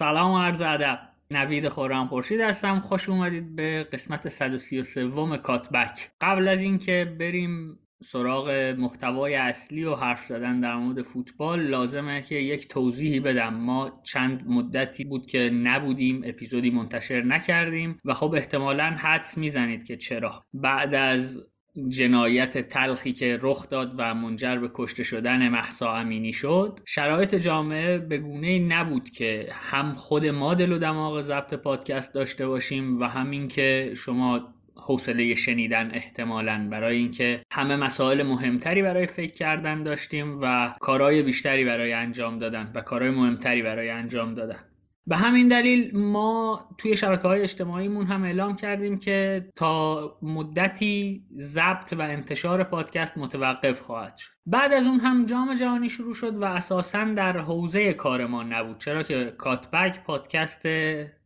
سلام و عرض ادب. نوید خورم خورشید هستم. خوش اومدید به قسمت 133 کاتبک. قبل از اینکه بریم سراغ محتوای اصلی و حرف زدن در مورد فوتبال لازمه که یک توضیحی بدم. ما چند مدتی بود که نبودیم اپیزودی منتشر نکردیم و خب احتمالا حدس می‌زنید که چرا. بعد از جنایت تلخی که رخ داد و منجر به کشته شدن محسا امینی شد شرایط جامعه به گونه نبود که هم خود ما دل و دماغ ضبط پادکست داشته باشیم و همین که شما حوصله شنیدن احتمالا برای اینکه همه مسائل مهمتری برای فکر کردن داشتیم و کارهای بیشتری برای انجام دادن و کارهای مهمتری برای انجام دادن. به همین دلیل ما توی شبکه های اجتماعیمون هم اعلام کردیم که تا مدتی ضبط و انتشار پادکست متوقف خواهد شد. بعد از اون هم جام جهانی شروع شد و اساسا در حوزه کارمان نبود چرا که کاتبک پادکست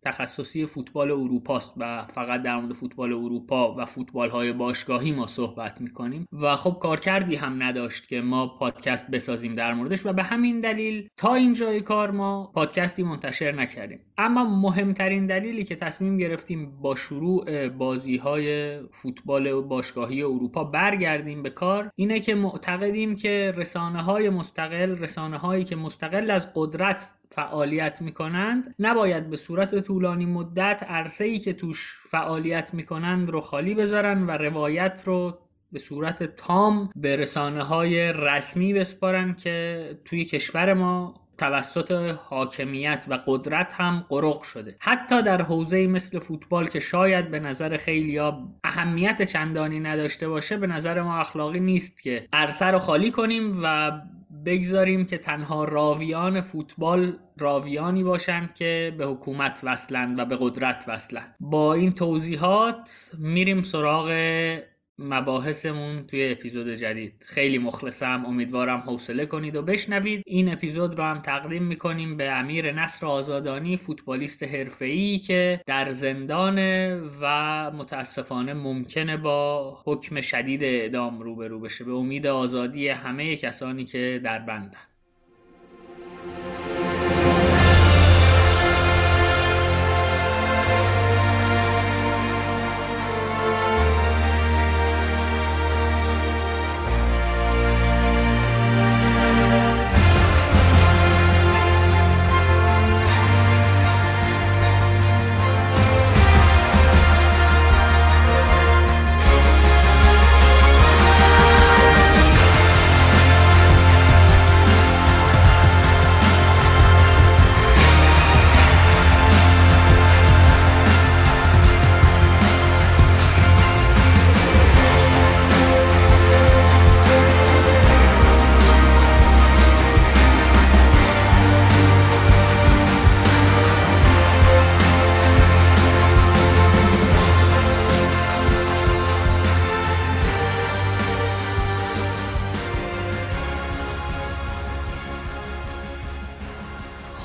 تخصصی فوتبال اروپاست و فقط در مورد فوتبال اروپا و فوتبال های باشگاهی ما صحبت می‌کنیم. و خب کارکردی هم نداشت که ما پادکست بسازیم در موردش و به همین دلیل تا اینجای کار ما پادکستی منتشر نکردیم. اما مهمترین دلیلی که تصمیم گرفتیم با شروع بازی های فوتبال باشگاهی اروپا برگردیم به کار اینه که معتقدیم که رسانه های مستقل رسانه هایی که مستقل از قدرت فعالیت می کنند نباید به صورت طولانی مدت عرصه ای که توش فعالیت می کنند رو خالی بذارن و روایت رو به صورت تام به رسانه های رسمی بسپارن که توی کشور ما توسط حاکمیت و قدرت هم قرق شده. حتی در حوزه مثل فوتبال که شاید به نظر خیلی ها اهمیت چندانی نداشته باشه به نظر ما اخلاقی نیست که عرصه رو خالی کنیم و بگذاریم که تنها راویان فوتبال راویانی باشند که به حکومت وصلند و به قدرت وصلند. با این توضیحات میریم سراغ مباحثمون توی اپیزود جدید. خیلی مخلصم. امیدوارم حوصله کنید و بشنوید. این اپیزود رو هم تقدیم می‌کنیم به امیر نصر آزادانی فوتبالیست حرفه‌ای که در زندانه و متاسفانه ممکنه با حکم شدید اعدام روبرو بشه. به امید آزادی همه کسانی که در بندن.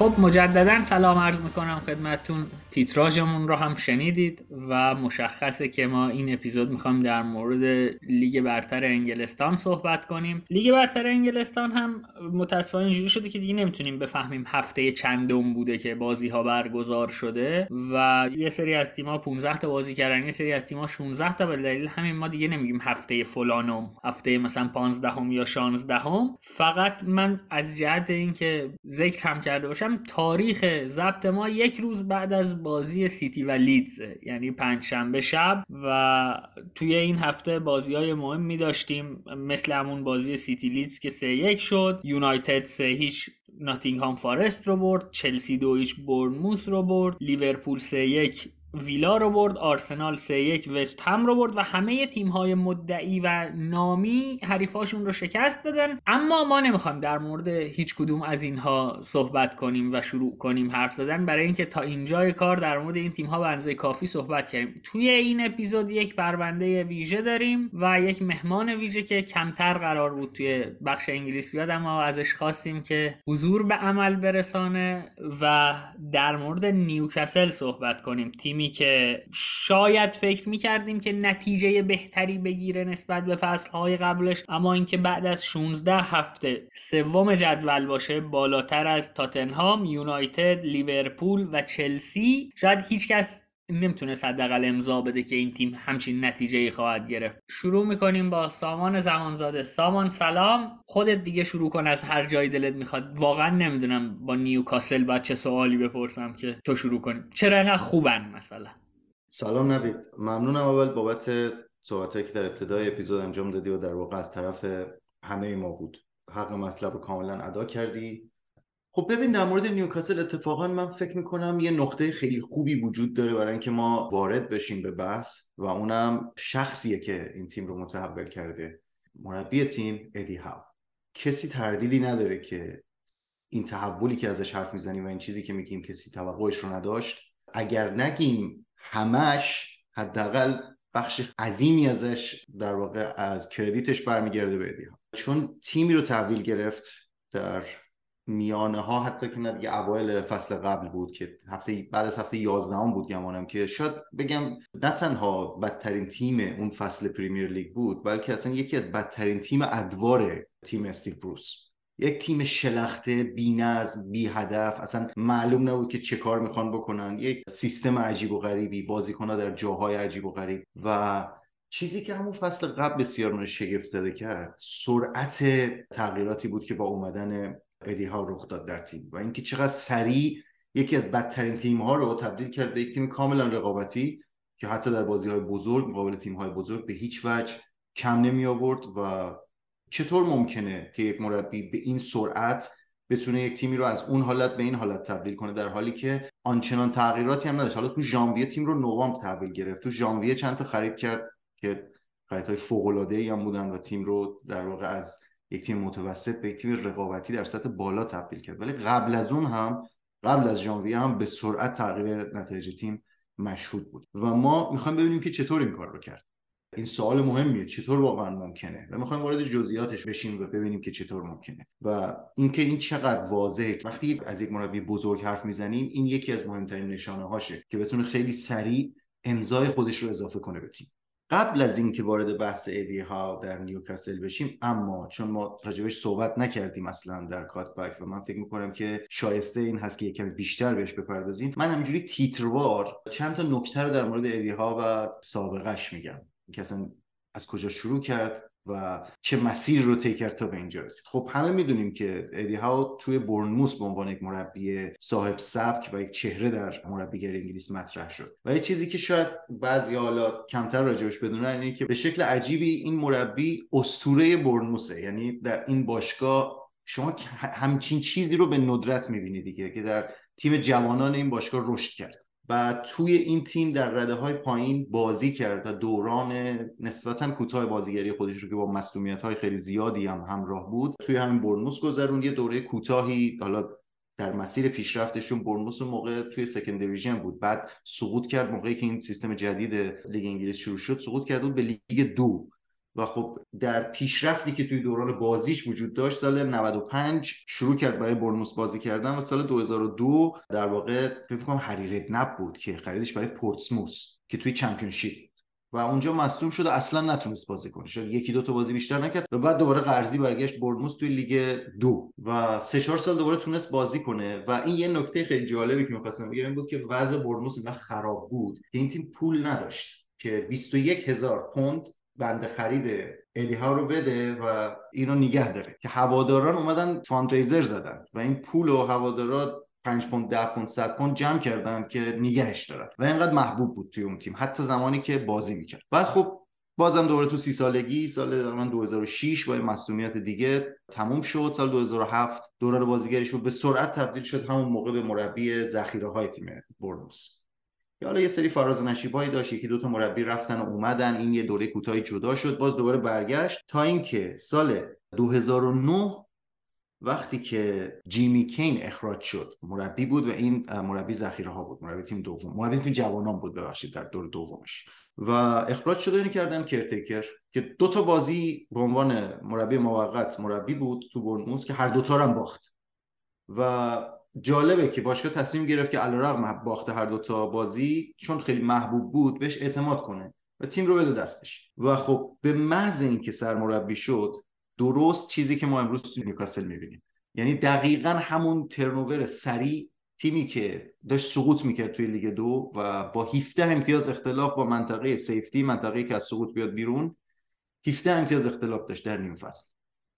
خب مجددا سلام عرض می‌کنم خدمتتون. تیتراژمون رو هم شنیدید و مشخصه که ما این اپیزود می‌خوایم در مورد لیگ برتر انگلستان صحبت کنیم. لیگ برتر انگلستان هم متاسفانه اینجوری شده که دیگه نمی‌تونیم بفهمیم هفته چندم بوده که بازی ها برگزار شده و یه سری از تیم‌ها 15 تا بازی کردن یه سری از تیم‌ها 16 تا به دلیل همین ما دیگه نمیگیم هفته فلانم هفته مثلا 15 هم یا 16 هم. فقط من از جهت اینکه ذکر هم کرده باشم تاریخ ضبط ما یک روز بعد از بازی سیتی و لیدز یعنی پنجشنبه شب و توی این هفته بازی های مهمی داشتیم. مثل همون بازی سیتی لیدز که سه یک شد یونایتد سه هیچ ناتینگهام فارست رو برد چلسی دو هیچ بورنموث رو برد لیورپول سه یک ویلا رو برد آرسنال 3 1 وست هم رو برد و همه تیم های مدعی و نامی حریفاشون رو شکست دادن. اما ما نمی‌خوایم در مورد هیچ کدوم از اینها صحبت کنیم و شروع کنیم حرف زدن. برای اینکه تا اینجای کار در مورد این تیم ها به اندازه کافی صحبت کردیم. توی این اپیزود یک پرونده ویژه داریم و یک مهمان ویژه که کمتر قرار بود توی بخش انگلیسی بیاد اما ازش خواستیم که حضور به عمل برسانه و در مورد نیوکاسل صحبت کنیم. تیم تیمی که شاید فکر می‌کردیم که نتیجه بهتری بگیره نسبت به فصلهای قبلش اما اینکه بعد از 16 هفته سوم جدول باشه بالاتر از تاتنهام یونایتد لیورپول و چلسی شاید هیچکس نمی‌تونست حداقل امضا بده که این تیم همچین نتیجه خواهد گرفت. شروع می‌کنیم با سامان زمانزاده. سامان سلام. خودت دیگه شروع کن از هر جای دلت می‌خواد. واقعا نمی‌دونم با نیوکاسل باید چه سوالی بپرسم که تو شروع کنیم چرا اینقدر خوبن مثلا؟ سلام نوید. ممنونم اول بابت صحبتایی که در ابتدای اپیزود انجام دادی و در واقع از طرف همه ما بود. حق مطلب رو کاملا ادا کردی. خب ببین در مورد نیوکاسل اتفاقا من فکر می‌کنم یه نقطه خیلی خوبی وجود داره برای اینکه ما وارد بشیم به بحث و اونم شخصیه که این تیم رو متحول کرده. مربی تیم ادی هاو. کسی تردیدی نداره که این تحولی که ازش حرف می‌زنیم و این چیزی که میگیم کسی توقعش رو نداشت. اگر نگیم همش حداقل بخش عظیمی ازش در واقع از کردیتش برمیگرده به ادی چون تیمی رو تحویل گرفت در میانه ها حتی که نه دیگه اوایل فصل قبل بود که هفته بعد از هفته 11 بود گمانم که شاید بگم نه تنها بدترین تیم اون فصل پریمیر لیگ بود بلکه اصلا یکی از بدترین تیم ادوار تیم استیو بروس. یک تیم شلخته بی نظم بی هدف اصلا معلوم نبود که چه کار می‌خوان بکنن. یک سیستم عجیب و غریبی بازیکنها در جاهای عجیب و غریب. و چیزی که همون فصل قبل بسیار من شگفت زده کرد سرعت تغییراتی بود که با اومدن ادی ها رخ داد در تیم و اینکه چقدر سریع یکی از بدترین تیم ها رو تبدیل کرد به یک تیم کاملا رقابتی که حتی در بازی های بزرگ مقابل تیم های بزرگ به هیچ وجه کم نمی آورد و چطور ممکنه که یک مربی به این سرعت بتونه یک تیمی رو از اون حالت به این حالت تبدیل کنه در حالی که آنچنان تغییراتی هم نداشت. حالا تو ژانویه تیم رو نوامبر تحویل گرفت. تو ژانویه چند تا خرید کرد که خریدهای فوق العاده ای هم بودن و تیم رو در واقع از یک تیم متوسط به یک تیم رقابتی در سطح بالا تبدیل کرد. ولی قبل از اون هم قبل از ژانویه هم به سرعت تغییر نتایج تیم مشهود بود. و ما می‌خوایم ببینیم که چطور این کار رو کرد. این سوال مهمیه. چطور واقعا ممکنه؟ و می‌خوایم وارد جزئیاتش بشیم و ببینیم که چطور ممکنه. و اینکه این چقدر واضحه. وقتی از یک مربی بزرگ حرف می‌زنیم این یکی از مهمترین نشانه هاشه که بتونه خیلی سریع امضای خودش رو اضافه کنه به تیم. قبل از اینکه وارد بحث ایدی ها در نیوکاسل بشیم اما چون ما راجبش صحبت نکردیم اصلا در کاتبک و من فکر می‌کنم که شایسته این هست که یکم بیشتر بهش بپردازیم من همینجوری تیتروار چند تا نکته رو در مورد ایدی ها و سابقش میگم. که اصلا از کجا شروع کرد و چه مسیر رو طی کرد تا به اینجا رسید. خب همه می‌دونیم که ادی ها توی بورنموس به عنوان یک مربی صاحب سبک و یک چهره در مربیگری انگلیس مطرح شد. و یه چیزی که شاید بعضی حالا کمتر راجبش بدونن اینه که به شکل عجیبی این مربی استوره بورنموسه یعنی در این باشگاه شما همچین چیزی رو به ندرت می‌بینید دیگه که در تیم جوانان این باشگاه رشد کرد. و توی این تیم در رده های پایین بازی کرد و دوران نسبتا کوتاه بازیگری خودش رو که با مسئولیت های خیلی زیادی هم همراه بود توی همین بورنموث گذرون یه دوره کوتاهی حالا در مسیر پیشرفتشون بورنموث موقع توی second division بود. بعد سقوط کرد. موقعی که این سیستم جدید لیگ انگلیس شروع شد سقوط کرده بود به لیگ دو و خب در پیشرفتی که توی دوران بازیش وجود داشت سال 95 شروع کرد برای بورنموث بازی کردن و سال 2002 در واقع فکر کنم هری ردنپ بود که خریدش برای پورتسموس که توی Championship و اونجا مصدوم شد و اصلا نتونست بازی کنه. شد یکی دو تا بازی بیشتر نکرد و بعد دوباره قرضی برگشت بورنموث توی لیگ دو و سه چهار سال دوباره تونست بازی کنه. و این یه نکته خیلی جالبی که می‌خواستم بگم بود که وضع اینقدر خراب بود که این تیم پول نداشت که 21 هزار پوند بند خرید ادی هاو رو بده و اینو نگه داره. که هواداران اومدن fundraiser زدن و این پول و هوادارا 5 پوند 10 پوند 100 پوند جمع کردن که نگهش دارن. و اینقدر محبوب بود توی اون تیم حتی زمانی که بازی می‌کرد. بعد خب بازم دوباره تو سی سالگی سال تقریبا 2006 با مسئولیت دیگه تموم شد. سال 2007 دوران بازیگریش به سرعت تبدیل شد همون موقع به مربی ذخیره های تیم بورنوس یا حالا یه سری فراز و نشیبایی داشت یکی دو تا مربی رفتن و اومدن این یه دوره کوتاهی جدا شد باز دوباره برگشت. تا اینکه سال 2009 وقتی که جیمی کین اخراج شد مربی بود و این مربی ذخیره ها بود مربی تیم دوم مربی تیم جوانان بود ببخشید در دور دومش. و اخراج شده اینو کردن کرتکر که دو تا بازی به عنوان مربی موقت مربی بود تو برنموس که هر دوتا هم باخت. و جالبه که باشگاه تصمیم گرفت که علیرغم باخت هر دو تا بازی چون خیلی محبوب بود بهش اعتماد کنه و تیم رو بده دستش. و خب به محض اینکه سرمربی شد درست چیزی که ما امروز تو نیوکاسل می‌بینیم. یعنی دقیقا همون ترنوور سریع تیمی که داشت سقوط می‌کرد توی لیگ دو و با 17 امتیاز اختلاف با منطقه سیفتی منطقه که از سقوط بیاد بیرون 17 امتیاز اختلاف داشت در نیم فصل.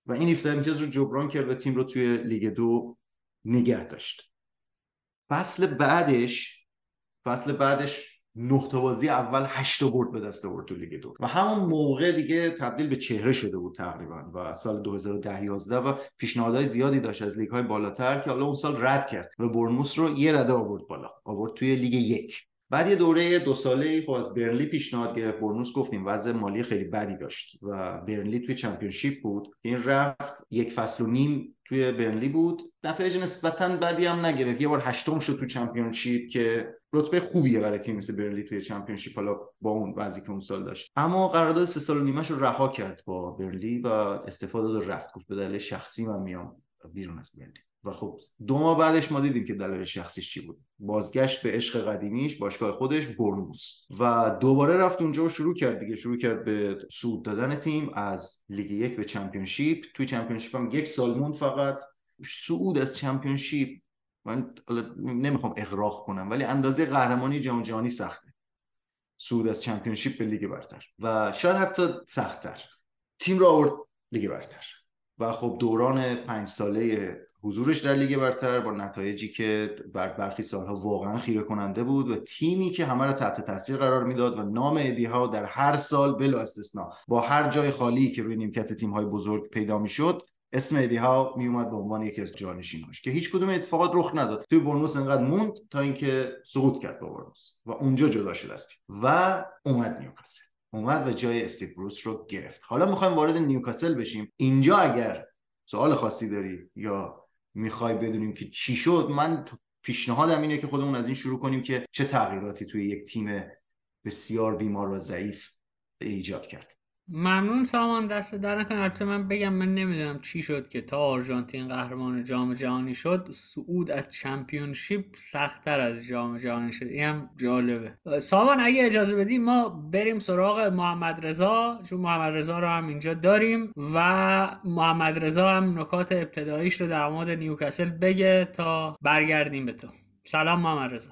و این 17 امتیاز رو جبران کرد و تیم رو توی لیگ دو نگه داشت. فصل بعدش فصل بعدش تا بازی اول هشت برد به دست آورد تو لیگ دو. و همون موقع دیگه تبدیل به چهره شده بود تقریبا و سال 2010 11 و پیشنهادهای زیادی داشت از لیگ های بالاتر که حالا اون سال رد کرد و بورنموث رو یه رده آورد بالا. آورد توی لیگ یک. بعد یه دوره دو ساله خب از برنلی پیشنهاد گرفت. بورنموث گفتیم وضع مالی خیلی بدی داشت و برنلی توی Championship بود. این رفت یک فصل و نیم توی برنلی بود. نتایج نسبتا بدی هم نگرفت. یه بار هشتم شد تو Championship که رتبه خوبیه برای تیم مثل برنلی توی چمپیونشیپ. حالا با اون وضعی که اون سال داشت. اما قرارداد سه سال و نیمهش رو رها کرد با برنلی و استفاده داد رفت. گفت به دلیل شخصی من میام بیرون از برنلی. و خب دو ماه بعدش ما دیدیم که دلیل شخصیش چی بود. بازگشت به عشق قدیمیش باشگاه خودش برنوس و دوباره رفت اونجا و شروع کرد دیگه. شروع کرد به سود دادن تیم از لیگ یک به چمپیونشیپ. توی چمپیونشیپ هم یک سال موند فقط. سعود از چمپیونشیپ. من نمی‌خوام اغراق کنم ولی اندازه قهرمانی جام جهانی سخته. صعود از Championship به لیگ برتر. و شاید حتی سختتر. تیم را آورد لیگ برتر. و خب دوران پنج ساله حضورش در لیگ برتر با نتایجی که بر برخی سالها واقعا خیره کننده بود و تیمی که همه را تحت تاثیر قرار می‌داد و نام ادی هاو در هر سال بلا استثنا با هر جای خالی که روی نیمکت تیم های بزرگ پیدا می‌شد اسم ادی ها می اومد به عنوان یکی از جانشیناش که هیچ کدوم اتفاقات رخ نداد. توی برنوس انقدر موند تا اینکه سقوط کرد با برنوس و اونجا جدا شد است و اومد نیوکاسل. اومد و جای استیو بروس رو گرفت. حالا می‌خوایم وارد نیوکاسل بشیم. اینجا اگر سوال خاصی داری یا می‌خوای بدونیم که چی شد. من پیشنهادم اینه که خودمون از این شروع کنیم که چه تغییراتی توی یک تیم بسیار بیمار و ضعیف ایجاد کرد. ممنون سامان دست در نکن البته من بگم من نمی‌دونم چی شد که تا آرژانتین قهرمان جام جهانی شد سعود از چمپیونشیپ سختتر از جام جهانی شد. این هم جالبه. سامان اگه اجازه بدی ما بریم سراغ محمد رضا چون محمد رضا رو هم اینجا داریم و محمد رضا هم نکات ابتداییش رو در مورد نیوکاسل بگه تا برگردیم به تو. سلام محمد رضا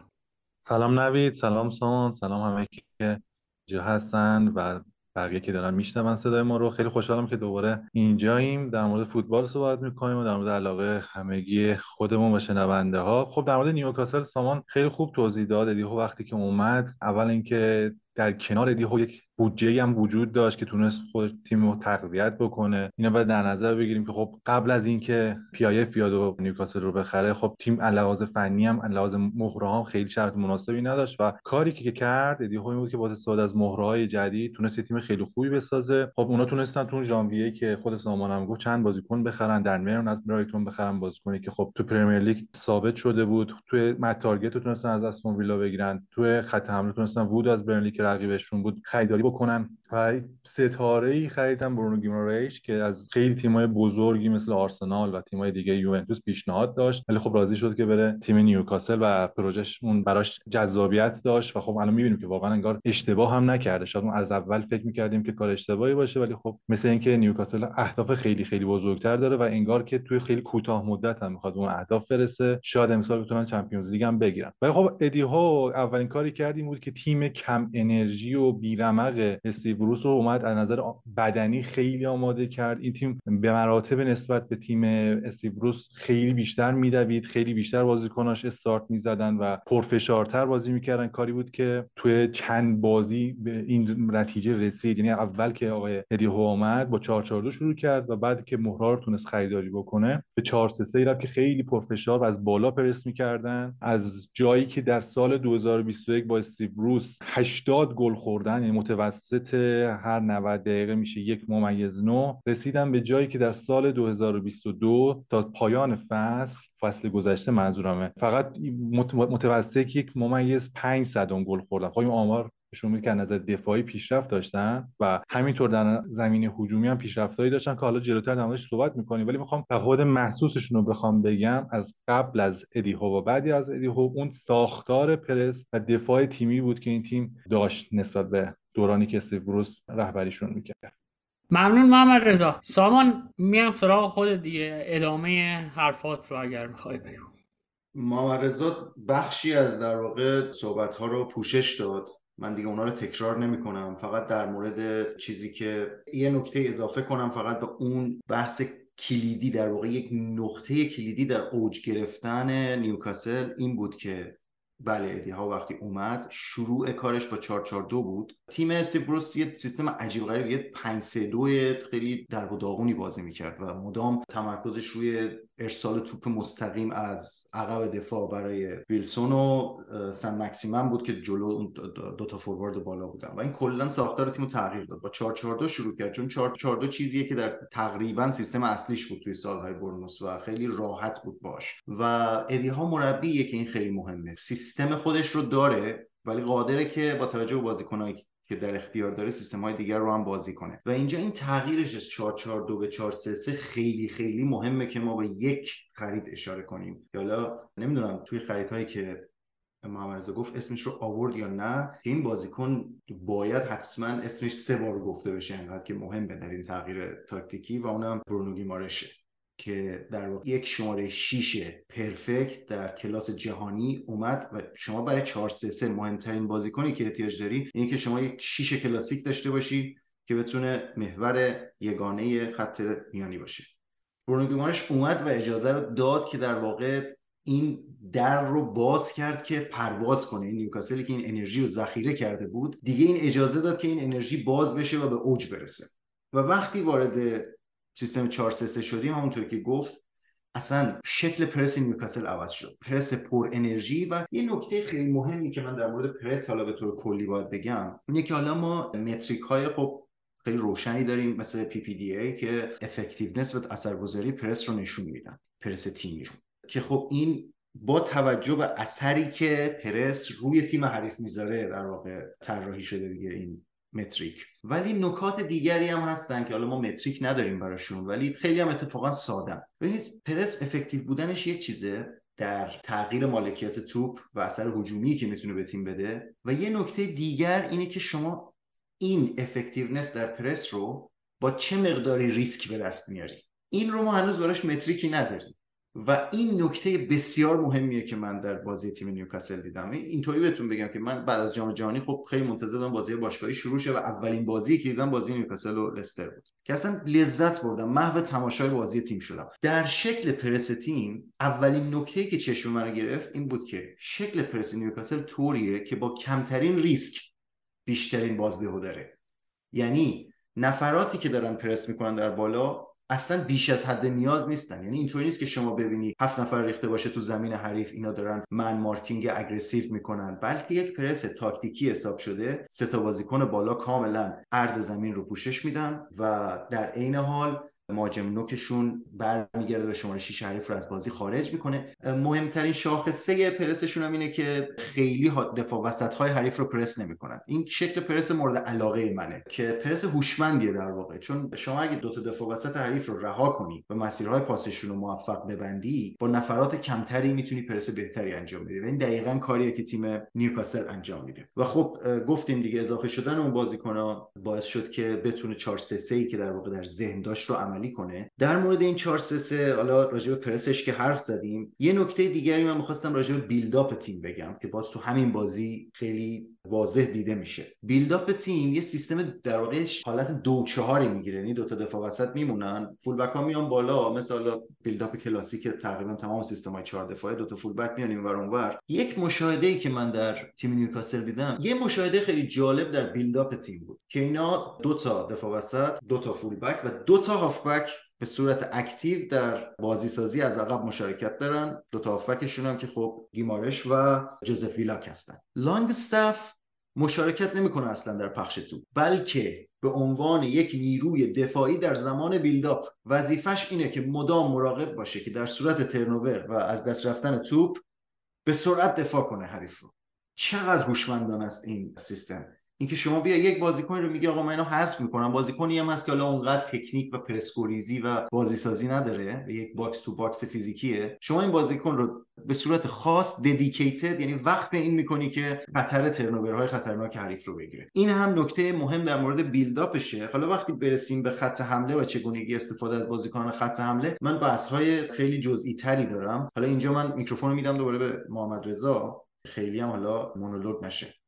سلام نوید سلام سامان سلام همه که اینجا هستن و بقیه که دارن میشنون صدای ما رو. خیلی خوشحالم که دوباره اینجاییم. در مورد فوتبال صحبت می‌کنیم و در مورد علاقه همگی خودمون و شنونده ها. خب در مورد نیوکاسل سامان خیلی خوب توضیح داد. دیگه وقتی که اومد اول اینکه در کنار دیهو یک بودجه هم وجود داشت که تونست خود تیم رو تقویت بکنه. اینا باید در نظر بگیریم که خب قبل از اینکه پیایه فیاد و نیوکاسل رو بخره خب تیم علاوه فنی هم علاوه مهره هم خیلی شرط مناسبی نداشت و کاری که کرد دیهو این بود که با استفاده از مهره های جدید تونست تیم خیلی خوبی بسازه. خب اونا تونستن تو ژانویه که خود سامان هم گفت چند بازیکن بخرن در میرن از برایتون بخرن بازیکنی که خب تو پرمیر لیگ ثابت شده بود. تو مت تارگت تونستن از استون ویلا بگیرن. تو خط حمله تونستن وود از برنلی رقیبشون بود خریداری بکنن. و ستاره ای خریدن برونو گیماریش که از خیلی تیمای بزرگی مثل آرسنال و تیمای دیگه یوونتوس پیشنهاد داشت. ولی خب راضی شد که بره تیم نیوکاسل و پروژش اون براش جذابیت داشت و خب الان می‌بینیم که واقعا انگار اشتباه هم نکرده. شاید ما از اول فکر می‌کردیم که کار اشتباهی باشه ولی خب مثل اینکه نیوکاسل اهداف خیلی خیلی بزرگتر داره و انگار که توی خیلی کوتاه مدت هم می‌خواد اون اهداف برسه شاید امسال بتونن Champions League هم بگیرن. ولی خب ادی هاو اولین کاری کرد این بود که تیم کم انرژی و بیرمق استیو بروس رو اومد از نظر بدنی خیلی آماده کرد. این تیم به مراتب نسبت به تیم استیو خیلی بیشتر میدوید خیلی بیشتر بازیکناش استارت می‌زدن و پرفشارتر بازی می‌کردن. کاری بود که توی چند بازی به این نتیجه رسید. یعنی اول که آقای ادی هو آمد با 4 4 شروع کرد و بعد که مهرا رو تونست خریداری بکنه به 4 3 3 رفت که خیلی پرفشار و از بالا پرس می‌کردن. از جایی که در سال 2021 با استیو بروس 80 گل خوردن یعنی متوسط هر 90 دقیقه میشه یک ممیز نو رسیدن به جایی که در سال 2022 تا پایان فصل فصل گذشته منظورمه. فقط متوسط یک ممیز 5 صدم گل خوردن. خب این آمار نشون میده که نظر دفاعی پیشرفت داشتن و همینطور در زمین هجومی هم پیشرفتایی داشتن که حالا جلوتر در موردش صحبت می‌کنیم. ولی می‌خوام تفاوت محسوسشون رو بخوام بگم از قبل از ادی هو و بعدی از ادی هو اون ساختار پرس و دفاع تیمی بود که این تیم داشت نسبت به دورانی که استیو بروس رهبریشون می‌کرد. ممنون محمد رضا. سامان میام سراغ خود دیگه. ادامه حرفات رو اگر می‌خوای بگو. محمد رضا بخشی از در واقع صحبت ها رو پوشش داد. من دیگه اونا رو تکرار نمی کنم فقط در مورد چیزی که یه نکته اضافه کنم فقط به اون بحث کلیدی در واقع یک نقطه کلیدی در اوج گرفتن نیوکاسل این بود که بله ادی ها وقتی اومد شروع کارش با 442 بود. تیم استیو بروس یه سیستم عجیب غریب یه 5 3 خیلی در و داغونی بازی می‌کرد و مدام تمرکزش روی ارسال توپ مستقیم از عقب دفاع برای ویلسون و سن مکسیمن بود که جلو دو تا فوروارد بالا بودن. و این کلا ساختار تیم تغییر داد. با 442 شروع کرد. چون 442 چیزیه که در تقریبا سیستم اصلیش بود توی سالهای برنوس و خیلی راحت بود باش. و ادی ها مربیه که این خیلی مهمه. سیستم خودش رو داره ولی قادره که با توجه به بازیکنایی که در اختیار داره سیستم های دیگر رو هم بازی کنه. و اینجا این تغییرش از 442 به 433 خیلی خیلی مهمه که ما به یک خرید اشاره کنیم. حالا نمی‌دونم توی خریدهایی که محمد گفت اسمش رو آورد یا نه این بازیکن باید حتما اسمش سه بار گفته بشه انقدر که مهمه در این تغییر تاکتیکی و اونم برونو گیمارشه. که در واقع یک شماره 6 پرفکت در کلاس جهانی اومد و شما برای 4 3 3 مهمترین بازیکنی که احتیاج داری اینه که شما یک 6 کلاسیک داشته باشی که بتونه محور یگانه خط میانی باشه. برونو گیمارش اومد و اجازه رو داد که در واقع این در رو باز کرد که پرواز کنه. این نیوکاسلی که این انرژی رو ذخیره کرده بود دیگه این اجازه داد که این انرژی باز بشه و به اوج برسه. و وقتی وارد سیستم 4 3 3 شدیم همونطور که گفت اصلا شکل پرس نیوکاسل عوض شد. پرس پر انرژی و یه نکته خیلی مهمی که من در مورد پرس حالا به طور کلی باید بگم اینه که حالا ما metric های خب خیلی روشنی داریم مثل PPDA که effectiveness و اثرگذاری پرس رو نشون میدن پرس تیمی رو. که خب این با توجه به اثری که پرس روی تیم حریف می‌ذاره در واقع طراحی شده دیگه این metric. ولی نکات دیگری هم هستن که حالا ما metric نداریم براشون ولی خیلی هم اتفاقا سادن ببینید پرس effective بودنش یک چیزه در تغییر مالکیت توپ و اثر هجومی که می‌تونه به تیم بده. و یه نکته دیگر اینه که شما این effectiveness در پرس رو با چه مقداری ریسک به دست میاری؟ این رو ما هنوز براش متریکی نداریم. و این نکته بسیار مهمیه که من در بازی تیم نیوکاسل دیدم. اینطوری بهتون بگم که من بعد از جام جهانی خب خیلی منتظر بودم بازی باشگاهی شروع شه و اولین بازی که دیدم بازی نیوکاسل و لستر بود. که اصلا لذت بردم محو تماشای بازی تیم شدم. در شکل پرس تیم اولین نکته که چشم من گرفت این بود که شکل پرس نیوکاسل طوریه که با کمترین ریسک بیشترین بازدهو داره. یعنی نفراتی که دارن پرس می‌کنن در بالا اصلا بیش از حد نیاز نیستن. یعنی اینطوری نیست که شما ببینی هفت نفر ریخته باشه تو زمین حریف اینا دارن من مارکینگ اگریسیو می‌کنن. بلکه یک پرس تاکتیکی حساب شده سه تا بازیکن بالا کاملا عرض زمین رو پوشش میدن و در عین حال مهاجم نوکشون برمیگرده به شماره 6 حریف رو از بازی خارج می‌کنه. مهمترین شاخصه پرسشون هم اینه که خیلی دفاع وسط های حریف رو پرس نمی‌کنن. این شکل پرس مورد علاقه منه که پرس هوشمندیه در واقع. چون شما اگه دو تا دفاع وسط حریف رو رها کنی و مسیرهای پاسشون رو موفق ببندی با نفرات کمتری می‌تونی پرس بهتری انجام بدی. و این دقیقا کاریه که تیم نیوکاسل انجام میده. و خب گفتیم دیگه اضافه شدن اون بازیکن‌ها باعث شد که بتونه 4 3 3 که در واقع در ذهن داشت رو عملی کنه. در مورد این 4 3 3 حالا راجع به پرسش که حرف زدیم یه نکته دیگری من می‌خواستم راجع به build-up تیم بگم که باز تو همین بازی خیلی واضح دیده میشه. build-up تیم یه سیستم در واقع حالت دو چهاری می‌گیره. یعنی دو تا دفاع وسط میمونن full-back ها میان بالا. مثلا build-up کلاسیک تقریبا تمام سیستم های چهار دفاعه دو تا full-back میان اینور اونور یک مشاهده ای که من در تیم نیوکاسل دیدم یه مشاهده خیلی جالب در build-up تیم بود که اینا دو تا دفاع وسط دو تا full-back و دو تا هافبک به صورت active در بازی سازی از عقب مشارکت دارن. دو تا هافبکشون هم که خب گیمارش و جوزف ویلاک هستن. لانگ استاف مشارکت نمی‌کنه اصلا در پخش توپ بلکه به عنوان یک نیروی دفاعی در زمان build-up وظیفش اینه که مدام مراقب باشه که در صورت turnover و از دست رفتن توپ به سرعت دفاع کنه حریف رو. چقدر هوشمندانه است این سیستم. اینکه شما بیا یک بازیکن رو میگی آقا من اینو حذف می‌کنم. بازیکنی هم هست که حالا اونقدر تکنیک و پرس گریزی و بازی سازی نداره. یک box-to-box فیزیکیه. شما این بازیکن رو به صورت خاص dedicated یعنی وقف این می‌کنی که خطر turnover های خطرناک حریف رو بگیره. این هم نکته مهم در مورد build-up شه حالا وقتی برسیم به خط حمله و چگونگی استفاده از بازیکنان خط حمله من بحث های خیلی جزئی تری دارم. حالا اینجا من میکروفون میدم دوباره به محمد رضا خیلی هم حالا مونولوگ نشه.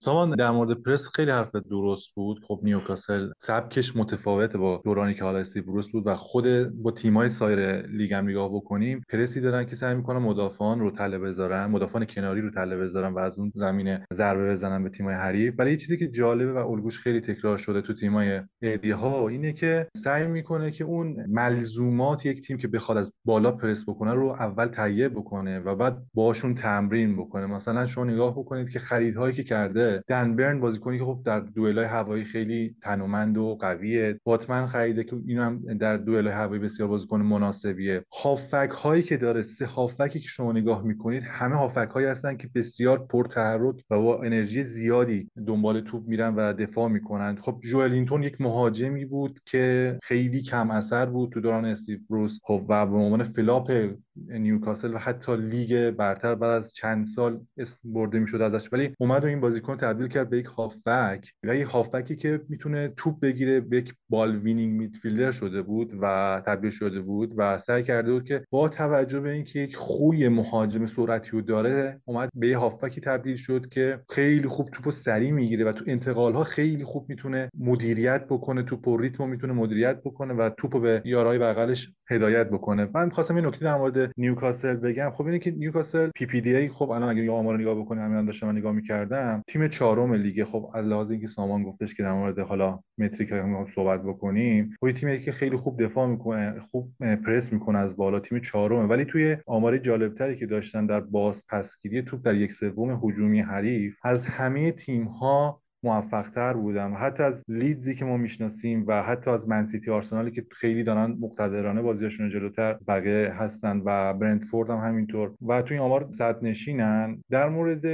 سامان در مورد پرس خیلی حرف درست بود. خب نیوکاسل سبکش متفاوت با دورانی که حالا بروس بود و خود با تیمای سایر لیگ هم نگاه بکنیم پرسی دارن که سعی می‌کنن مدافعان رو تله بذارن مدافعان کناری رو تله بذارن و از اون زمینه ضربه بزنن به تیمای حریف. ولی یه چیزی که جالبه و الگوش خیلی تکرار شده تو تیمای ادی ها اینه که سعی می‌کنه که اون ملزومات یک تیم که بخواد از بالا پرس بکنه رو اول تهیه بکنه و بعد باشون تمرین بکنه. مثلا شما نگاه بکنید که خریدهایی که کرده دن برن بازیکنی که خب در دوئل‌های هوایی خیلی تنومند و قویه. باتمن خریده که اینو هم در دوئل‌های هوایی بسیار بازیکن مناسبیه. هافک هایی که داره سه هافکی که شما نگاه می‌کنید همه هافبک هایی هستن که بسیار پرتحرک و با انرژی زیادی دنبال توپ میرن و دفاع می‌کنن. خب جوئلینتون یک مهاجمی بود که خیلی کم اثر بود تو دوران استیو بروس. خب و به عنوان flop نیوکاسل و حتی لیگ برتر بعد از چند سال اسم برده می‌شد ازش. ولی اومد و این بازیکن تبدیل کرد به یک هافبک و یک هافبکی که می‌تونه توپ بگیره به یک ball-winning midfielder شده بود و تبدیل شده بود و سعی کرده بود که با توجه به اینکه یک خوی مهاجم سرعتی رو داره اومد به یه هافبکی تبدیل شد که خیلی خوب توپو سریع می‌گیره و تو انتقال ها خیلی خوب می‌تونه مدیریت بکنه توپ و ریتم می‌تونه مدیریت بکنه و توپو به یارای بغلش هدایت بکنه. من خواستم این نکته در مورد نیوکاسل بگم. خب اینه که نیوکاسل PPDA خب الان اگه آمار نگاه بکنیم همین داشتم نگاه می‌کردم تیم چهارم لیگ. خب از اینکه سامان گفتش که در مورد حالا metric هم صحبت بکنیم خب تیمی که خیلی خوب دفاع می‌کنه خوب پرس می‌کنه از بالا تیم چهارمه. ولی توی آمار جالبتری که داشتن در باز پسگیری توپ در یک سوم هجومی حریف از همه تیم ها موفق تر بودن حتی از لیدزی که ما می‌شناسیم و حتی از منسیتی آرسنالی که خیلی دارن مقتدرانه بازیاشون جلوتر بقیه هستن و برنتفورد هم همینطور. و توی آمار صدر نشینن. در مورد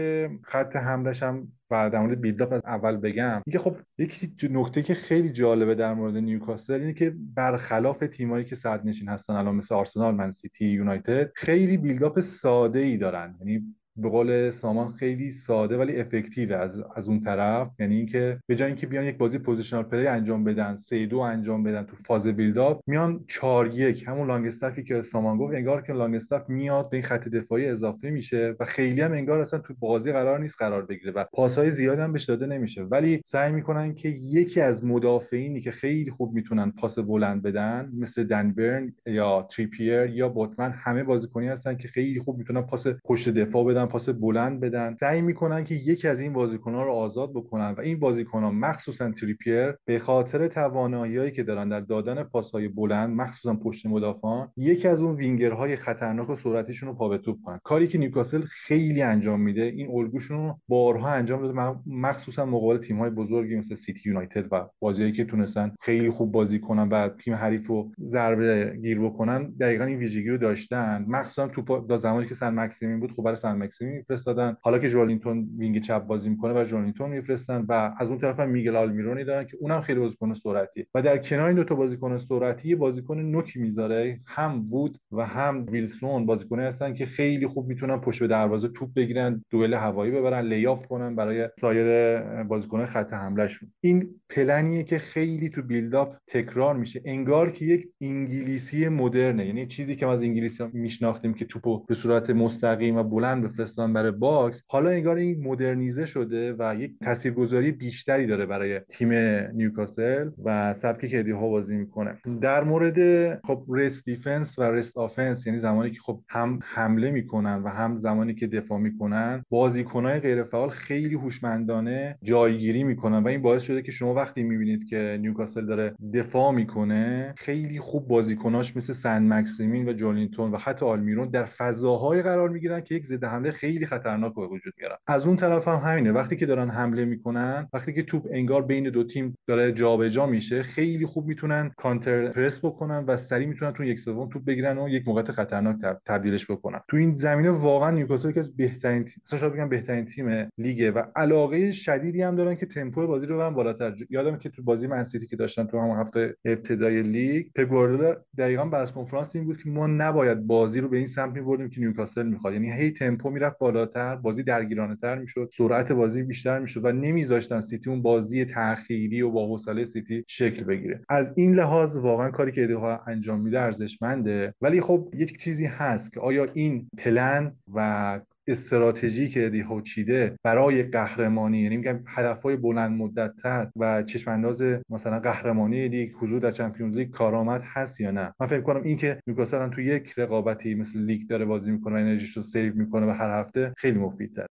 خط حملش هم در مورد build-up از اول بگم اینکه خب یکی نکته که خیلی جالبه در مورد نیوکاسل اینه که برخلاف تیمایی که صدر نشین هستن الان مثل آرسنال منسیتی یونایتد خیلی build-up ساده ای دارن. یعنی به قول سامان خیلی ساده ولی effective از از اون طرف. یعنی اینکه به جای اینکه بیان یک بازی positional play ی انجام بدن سه دو انجام بدن تو فاز build-up میان 4 یک همون لانگ استافی که سامان گفت انگار که لانگ استاف میاد به این خط دفاعی اضافه میشه و خیلی هم انگار اصلا تو بازی قرار نیست قرار بگیره و پاسهای زیاد هم بهش داده نمیشه. ولی سعی می‌کنن که یکی از مدافعینی که خیلی خوب می‌تونن پاس بلند بدن مثل دن برن یا تریپیر یا بوتمن همه بازیکنی هستن که خیلی خوب می‌تونن پاس پشت دفاع بدن پاس بلند بدن. سعی می‌کنن که یکی از این بازیکنان رو آزاد بکنن و این بازیکنان مخصوصا تریپیر به خاطر تواناییهایی که دارن در دادن پاسهای بلند مخصوصا پشت مدافعان یکی از اون وینگرهای خطرناک و سرعتیشون رو پا به توپ کنن. کاری که نیوکاسل خیلی انجام میده این الگوشون رو بارها انجام داده مخصوصا مقابل تیم‌های بزرگی مثل سیتی یونایتد و بازیایی که تونستن خیلی خوب بازی کنن و تیم حریف رو ضربه گیر بکنن. دقیقا این ویژگی رو داشتن. مخصوصا تو زمانی که سن مکسیمین بود خب برای سن مکسیمین میفرستادن. حالا که جولینتون وینگ چپ بازی می‌کنه و جولینتون میفرستن و از اون طرف هم میگل آلمیرونی دارن که اونم خیلی بازیکن سرعتی. و در کنار این دو تا بازیکن سرعتی بازیکن نوکی می‌ذاره. هم وود و هم ویلسون بازیکن هستن که خیلی خوب می‌تونن پشت به دروازه توپ بگیرن دوئل هوایی ببرن lay off کنن برای سایر بازیکن خط حملهشون. این پلنیه که خیلی تو build-up تکرار میشه. انگار که یک انگلیسی مدرنه. یعنی چیزی که ما از انگلیسی میشناختیم که توپو به صورت مستقیم و بلند بفرستن برای box. حالا انگار این مدرنیزه شده و یک تاثیرگذاری بیشتری داره برای تیم نیوکاسل و سبکی که هاو بازی می‌کنه. در مورد خب rest defense و rest offense یعنی زمانی که خب هم حمله می‌کنن و هم زمانی که دفاع می‌کنن بازیکنهای غیر فعال خیلی هوشمندانه جایگیری می‌کنن و این باعث شده که شما وقتی می‌بینید که نیوکاسل داره دفاع می‌کنه خیلی خوب بازیکناش مثل سن مکسیمین و جولینتون و حتی آلمیرونی در فضاهای قرار می‌گیرن که یک ضد حمله خیلی خطرناک به وجود میارن. از اون طرف هم همینه. وقتی که دارن حمله می‌کنن وقتی که توپ انگار بین دو تیم داره جابجا میشه خیلی خوب می‌تونن counter press بکنن و سریع می‌تونن تو یک سوم توپ بگیرن و یک موقعیت خطرناک تبدیلش بکنن. تو این زمینه واقعا نیوکاسل که از بهترین اصلا شاید بگم بهترین تیم لیگه و علاقه شدیدی هم دارن که تمپو بازی رو برن بالاتر. یادم که تو بازی منسیتی که داشتن تو هم هفته ابتدای لیگ پپ گواردیولا دقیقاً بعد کنفرانس این بود که ما نباید بازی رو به این سمت می‌بردیم که نیوکاسل می‌خواد. یعنی هی تمپو می‌رفت بالاتر بازی درگیرانه تر می‌شد سرعت بازی بیشتر می‌شد و نمیذاشتن سیتی اون بازی تأخیری و با حوصله سیتی شکل بگیره. از این لحاظ واقعا کاری که هاو انجام میده ارزشمنده. ولی خب یک چیزی هست که آیا این پلن و استراتژی که هاو چیده برای قهرمانی یعنی میگم هدفهای بلند مدت تر و چشم انداز مثلا قهرمانی لیگ حضور در چمپیونز لیگ کارآمد هست یا نه؟ من فکر کنم این که نیوکاسل تو یک رقابتی مثل لیگ داره بازی می‌کنه و انرژیش save می‌کنه و هر هفته خیلی مفیدتر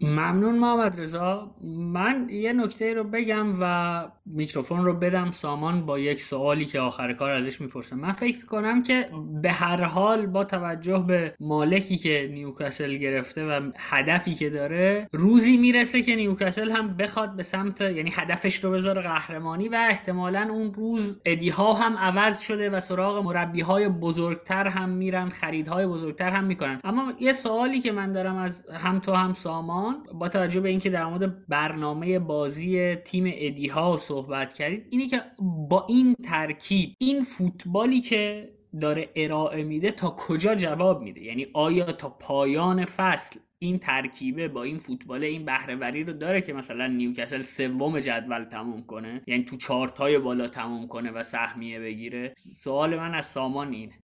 ممنون محمد رضا. من یه نکته رو بگم و میکروفون رو بدم سامان با یک سوالی که آخر کار ازش می‌پرسم. من فکر می‌کنم که به هر حال با توجه به مالکی که نیوکاسل گرفته و هدفی که داره روزی می‌رسه که نیوکاسل هم بخواد به سمت یعنی هدفش رو بذاره قهرمانی و احتمالا اون روز ادی ها هم عوض شده و سراغ مربی های بزرگتر هم میرن خریدهای بزرگتر هم می‌کنن. اما یه سوالی که من دارم از هم تو هم سامان با توجه به اینکه در مورد برنامه بازی تیم ادی ها صحبت کردید اینه که با این ترکیب این فوتبالی که داره ارائه میده تا کجا جواب میده؟ یعنی آیا تا پایان فصل این ترکیبه با این فوتبال این بهرهوری رو داره که مثلا نیوکاسل سوم جدول تموم کنه؟ یعنی تو چارتای بالا تموم کنه و سهمیه بگیره؟ سوال من از سامان اینه.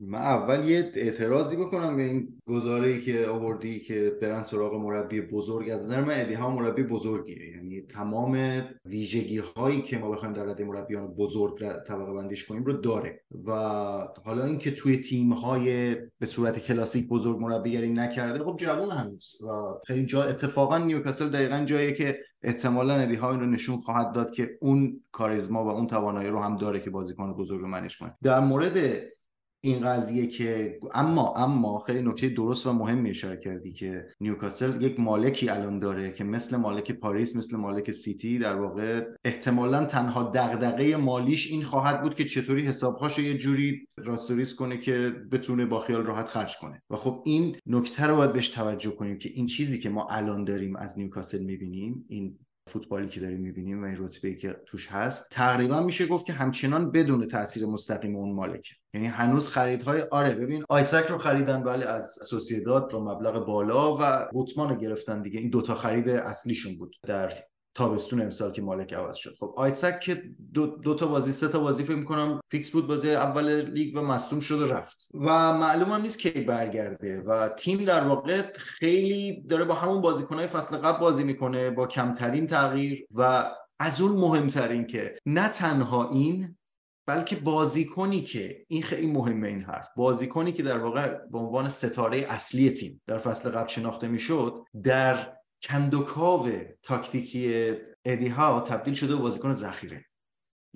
من اول یه اعتراضی بکنم به این گزاره که آوردی که برن سراغ مربی بزرگ. از نظر من ادی ها مربی بزرگیه. یعنی تمام ویژگی هایی که ما بخوایم در رده مربیان بزرگ طبقه بندیش کنیم رو داره. و حالا اینکه توی تیم های به صورت کلاسیک بزرگ مربیگری نکرده خب جوون هنوز. و خیلی جا اتفاقا نیوکاسل دقیقا جاییه که احتمالا ادی این رو نشون خواهد داد که اون کاریزما و اون توانایی رو هم داره که بازیکن بزرگ رو manage کنه. در مورد این قضیه که اما اما خیلی نکته درست و مهمی اشاره کردی که نیوکاسل یک مالکی الان داره که مثل مالک پاریس مثل مالک سیتی در واقع احتمالا تنها دغدغه مالیش این خواهد بود که چطوری حسابهاش یه جوری راست و ریس کنه که بتونه با خیال راحت خرج کنه. و خب این نکته رو باید بهش توجه کنیم که این چیزی که ما الان داریم از نیوکاسل می‌بینیم این فوتبالی که داریم می‌بینیم و این رتبه که توش هست تقریبا میشه گفت که همچنان بدون تاثیر مستقیم اون مالک یعنی هنوز خریدهای آره ببین ایساک رو خریدن بله از سوسیداد با مبلغ بالا و بوتمان رو گرفتن دیگه. این دوتا خرید اصلیشون بود در تابستون امسال که مالک عوض شد. خب ایساک که دو, دو تا بازی سه تا بازی فکر می‌کنم فیکس بود بازی اول لیگ و مصدوم شد و رفت. و معلوم هم نیست کی برگرده و تیم در واقع خیلی داره با همون بازیکنهای فصل قبل بازی می‌کنه با کمترین تغییر. و از اون مهمترین که نه تنها این بلکه بازیکنی که این خیلی مهمه این حرف بازیکنی که در واقع به عنوان ستاره اصلی تیم در فصل قبل شناخته می‌شد در کندوکاو تاکتیکی ادی هاو تبدیل شده به بازیکن ذخیره.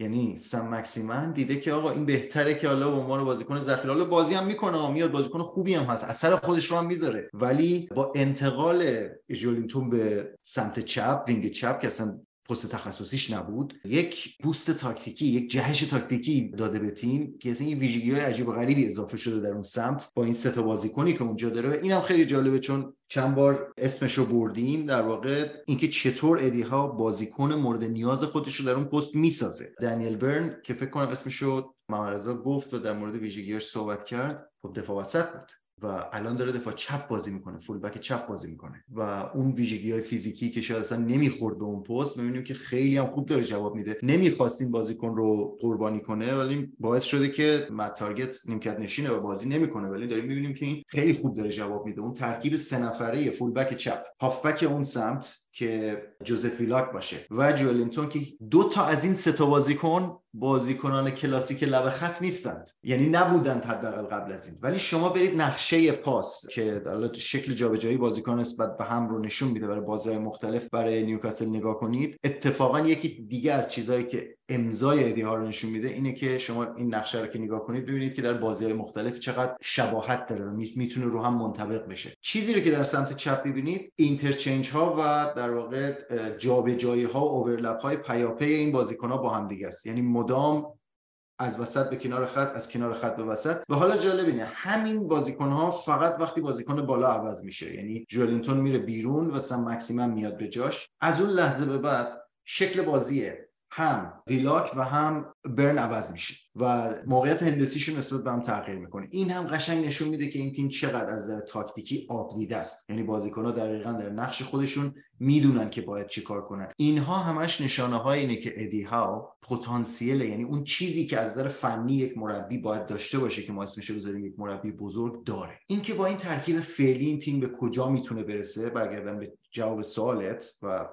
یعنی سم مکسیمن دیده که آقا این بهتره که حالا به عنوان بازیکن ذخیره. حالا بازی هم می‌کنه میاد بازیکن خوبی هم هست. اثر خودش رو هم می‌ذاره. ولی با انتقال ژولینتون به سمت چپ وینگ چپ که اصلا پست تخصصیش نبود. یک بوست تاکتیکی یک جهش تاکتیکی داده به تیم که اصلا این ویژگی های عجیب و غریبی اضافه شده در اون سمت با این سه تا بازیکنی که اونجا داره. اینم خیلی جالبه چون چند بار اسمش رو بردیم. در واقع اینکه چطور ادی ها بازیکن مورد نیاز خودش رو در اون پست می‌سازه. دنیل برن که فکر کنم اسمش رو گفت و در مورد ویژگیاش صحبت کرد خب دفاع وسط بود. و الان داره دفاع چپ بازی می‌کنه فول بک چپ بازی می‌کنه و اون ویژگی های فیزیکی که شاید اصلا نمی‌خورد به اون پست می‌بینیم که خیلی هم خوب داره جواب میده. نمی‌خواستیم بازیکن رو قربانی کنه ولی باعث شده که مت تارگت نیمکت نشینه و بازی نمی‌کنه. ولی داریم می‌بینیم که این خیلی خوب داره جواب میده. اون ترکیب سه نفره فول بک چپ هافبک اون سمت که جوزف ویلاک باشه و جولینتون که دو تا از این سه تا بازیکن بازیکنان کلاسیک لب خط نیستند. یعنی نبودند حداقل قبل از این. ولی شما برید نقشه پاس که شکل جابجایی بازیکن نسبت به هم رو نشون میده برای بازی‌های مختلف برای نیوکاسل نگاه کنید. اتفاقا یکی دیگه از چیزهایی که امضای ادی رو نشون میده اینه که شما این نقشه رو که نگاه کنید ببینید که در بازی های مختلف چقدر شباهت داره می‌تونه رو هم منطبق بشه. چیزی رو که در سمت چپ ببینید interchange ها و در واقع جابجایی ها و overlap های پیاپی این بازیکن ها با هم دیگه است. یعنی مدام از وسط به کنار خط از کنار خط به وسط. و حالا جالب اینه همین بازیکن ها فقط وقتی بازیکن بالا عوض میشه. یعنی جولینتون میره بیرون و سم مکسیمم میاد به جاش. از اون لحظه به بعد شکل بازیه. هم ویلاک و هم برن عوض میشه. و موقعیت هندسیشون نسبت به هم تغییر می‌کنه. این هم قشنگ نشون میده که این تیم چقدر از نظر تاکتیکی آب است. یعنی ها دقیقا در نقش خودشون می‌دونن که باید چیکار کنن. اینها همش نشانه های اینه که ادی ها پتانسیل یعنی اون چیزی که از نظر فنی یک مربی باید داشته باشه که ما اسمش بذاریم یک مربی بزرگ داره. اینکه با این ترکیب فعلی این تیم به کجا می‌تونه برسه برگردن به جواب سوالت و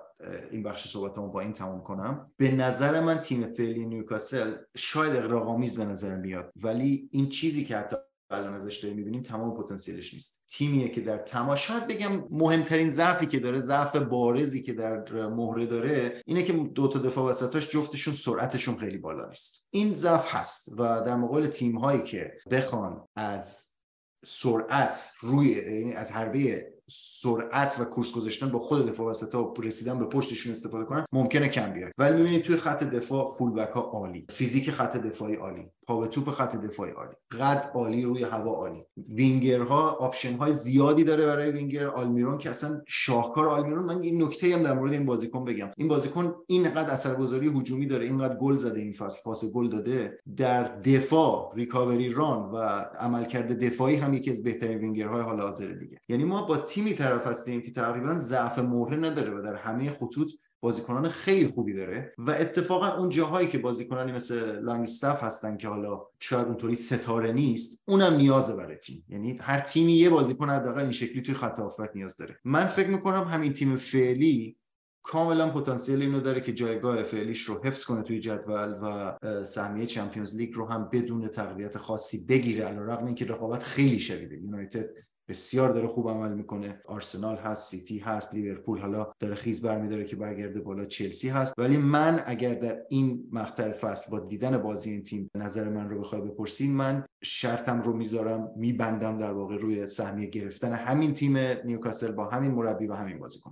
این بخش صحبتمو با این تمام کنم. به نظر من تیم فعلی نیوکاسل شاید اقراق‌آمیز به نظر میاد ولی این چیزی که حتی الان ازش داریم می‌بینیم تمام پتانسیلش نیست. تیمیه که در تمام شاید بگم مهمترین ضعفی که داره ضعف بارزی که در مهره داره اینه که دو تا دفاع وسطاش جفتشون سرعتشون خیلی بالا نیست. این ضعف هست و در مقابل تیم هایی که بخوان از سرعت روی یعنی از حربه سرعت و کورس گذاشتن با خود دفاع وسط ها رسیدن به پشتشون استفاده کنن ممکنه کم بیاره. ولی می‌بینید توی خط دفاع فول بک ها عالی. فیزیک خط دفاعی عالی. پا به توپ خط دفاعی عالی. قد عالی روی هوا عالی. وینگرها option های زیادی داره برای وینگر آلمیرون که اصلا شاهکار آلمیرون. من این نکته هم در مورد این بازیکن بگم. این بازیکن اینقدر اثرگذاری هجومی داره اینقدر گل زده این فصل پاس گل داده. در دفاع recovery run و عملکرد دفاعی هم یکی از بهترین وینگرهای حال حاضر دیگه. یعنی ما با تیمی طرف هستیم که تقریبا ضعف مهره نداره و در همه خطوط بازیکنان خیلی خوبی داره و اتفاقا اون جاهایی که بازیکنانی مثل لانگستاف هستن که حالا شاید اونطوری ستاره نیست اونم نیازه برای تیم. یعنی هر تیمی یه بازیکن حداقل این شکلی توی خط هافبک نیاز داره. من فکر می‌کنم همین تیم فعلی کاملا پتانسیل اینو داره که جایگاه فعلیش رو حفظ کنه توی جدول و سهمیه چمپیونز لیگ رو هم بدون تقویت خاصی بگیره علیرغم اینکه رقابت خیلی شدیده. یونایتد بسیار داره خوب عمل می‌کنه. آرسنال هست سیتی هست لیورپول حالا داره خیز برمیداره که برگرده بالا. چلسی هست. ولی من اگر در این مقطع فصل با دیدن بازی این تیم نظر من رو بخوای بپرسین من شرطم رو می‌ذارم میبندم در واقع روی سهمیه گرفتن همین تیم نیوکاسل با همین مربی و همین بازیکن.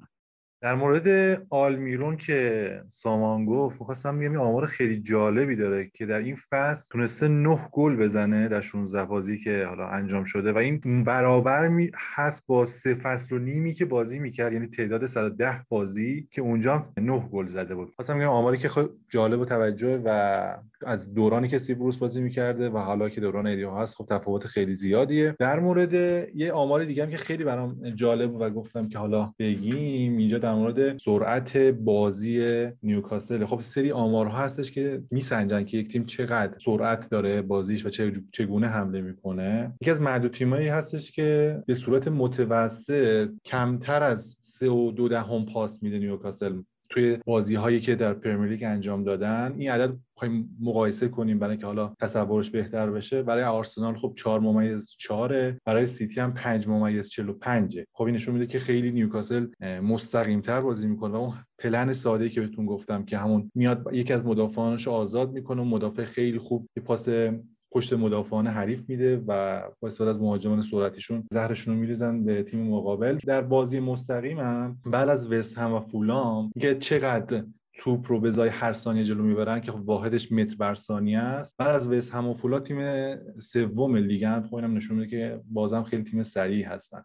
در مورد آلمیرون که سامان گفت خواستم بگم آمار خیلی جالبی داره که در این فصل تونسته نه گل بزنه در 16 بازی که حالا انجام شده و این برابر می هست با سه فصل و نیمی که بازی می‌کرد یعنی تعداد 110 بازی که اونجا هم نه گل زده بود. خواستم بگم آماری که خب جالب و توجه و از دورانی که سی بروس بازی می‌کرده و حالا که دوران ایدیو هست خب تفاوت خیلی زیادیه. در مورد یه آمار دیگه هم که خیلی برام جالب و گفتم که حالا بگیم اینجا در مورد سرعت بازی نیوکاسل. خب سری آمارها هستش که میسنجن که یک تیم چقدر سرعت داره بازیش و چگونه حمله می‌کنه. یکی از معدود تیمایی هستش که به صورت متوسط کمتر از سه و دو دهم پاس میده نیوکاسل. توی بازی هایی که در پرمیر لیگ انجام دادن. این عدد خواهیم مقایسه کنیم برای که حالا تصورش بهتر بشه. برای آرسنال خب 4 ممیز 4 برای سیتی هم 5 ممیز 45 خب این نشون میده که خیلی نیوکاسل مستقیم تر بازی می‌کنه و اون پلن ساده که بهتون گفتم که همون میاد یکی از مدافعانش آزاد می‌کنه و مدافع خیلی خوب یه پاس پشت مدافعان حریف میده و با استفاده از مهاجمان سرعتیشون زهرشون رو میریزن به تیم مقابل. در بازی مستقیم هم بعد از وست هم و فولام که چقدر توپ رو به ازای هر ثانیه جلو می‌برن که خب واحدش متر بر ثانیه است. بعد از وست هم و فولا تیم سوم لیگن خب اینم نشون میده که بازم خیلی تیم سریعی هستن.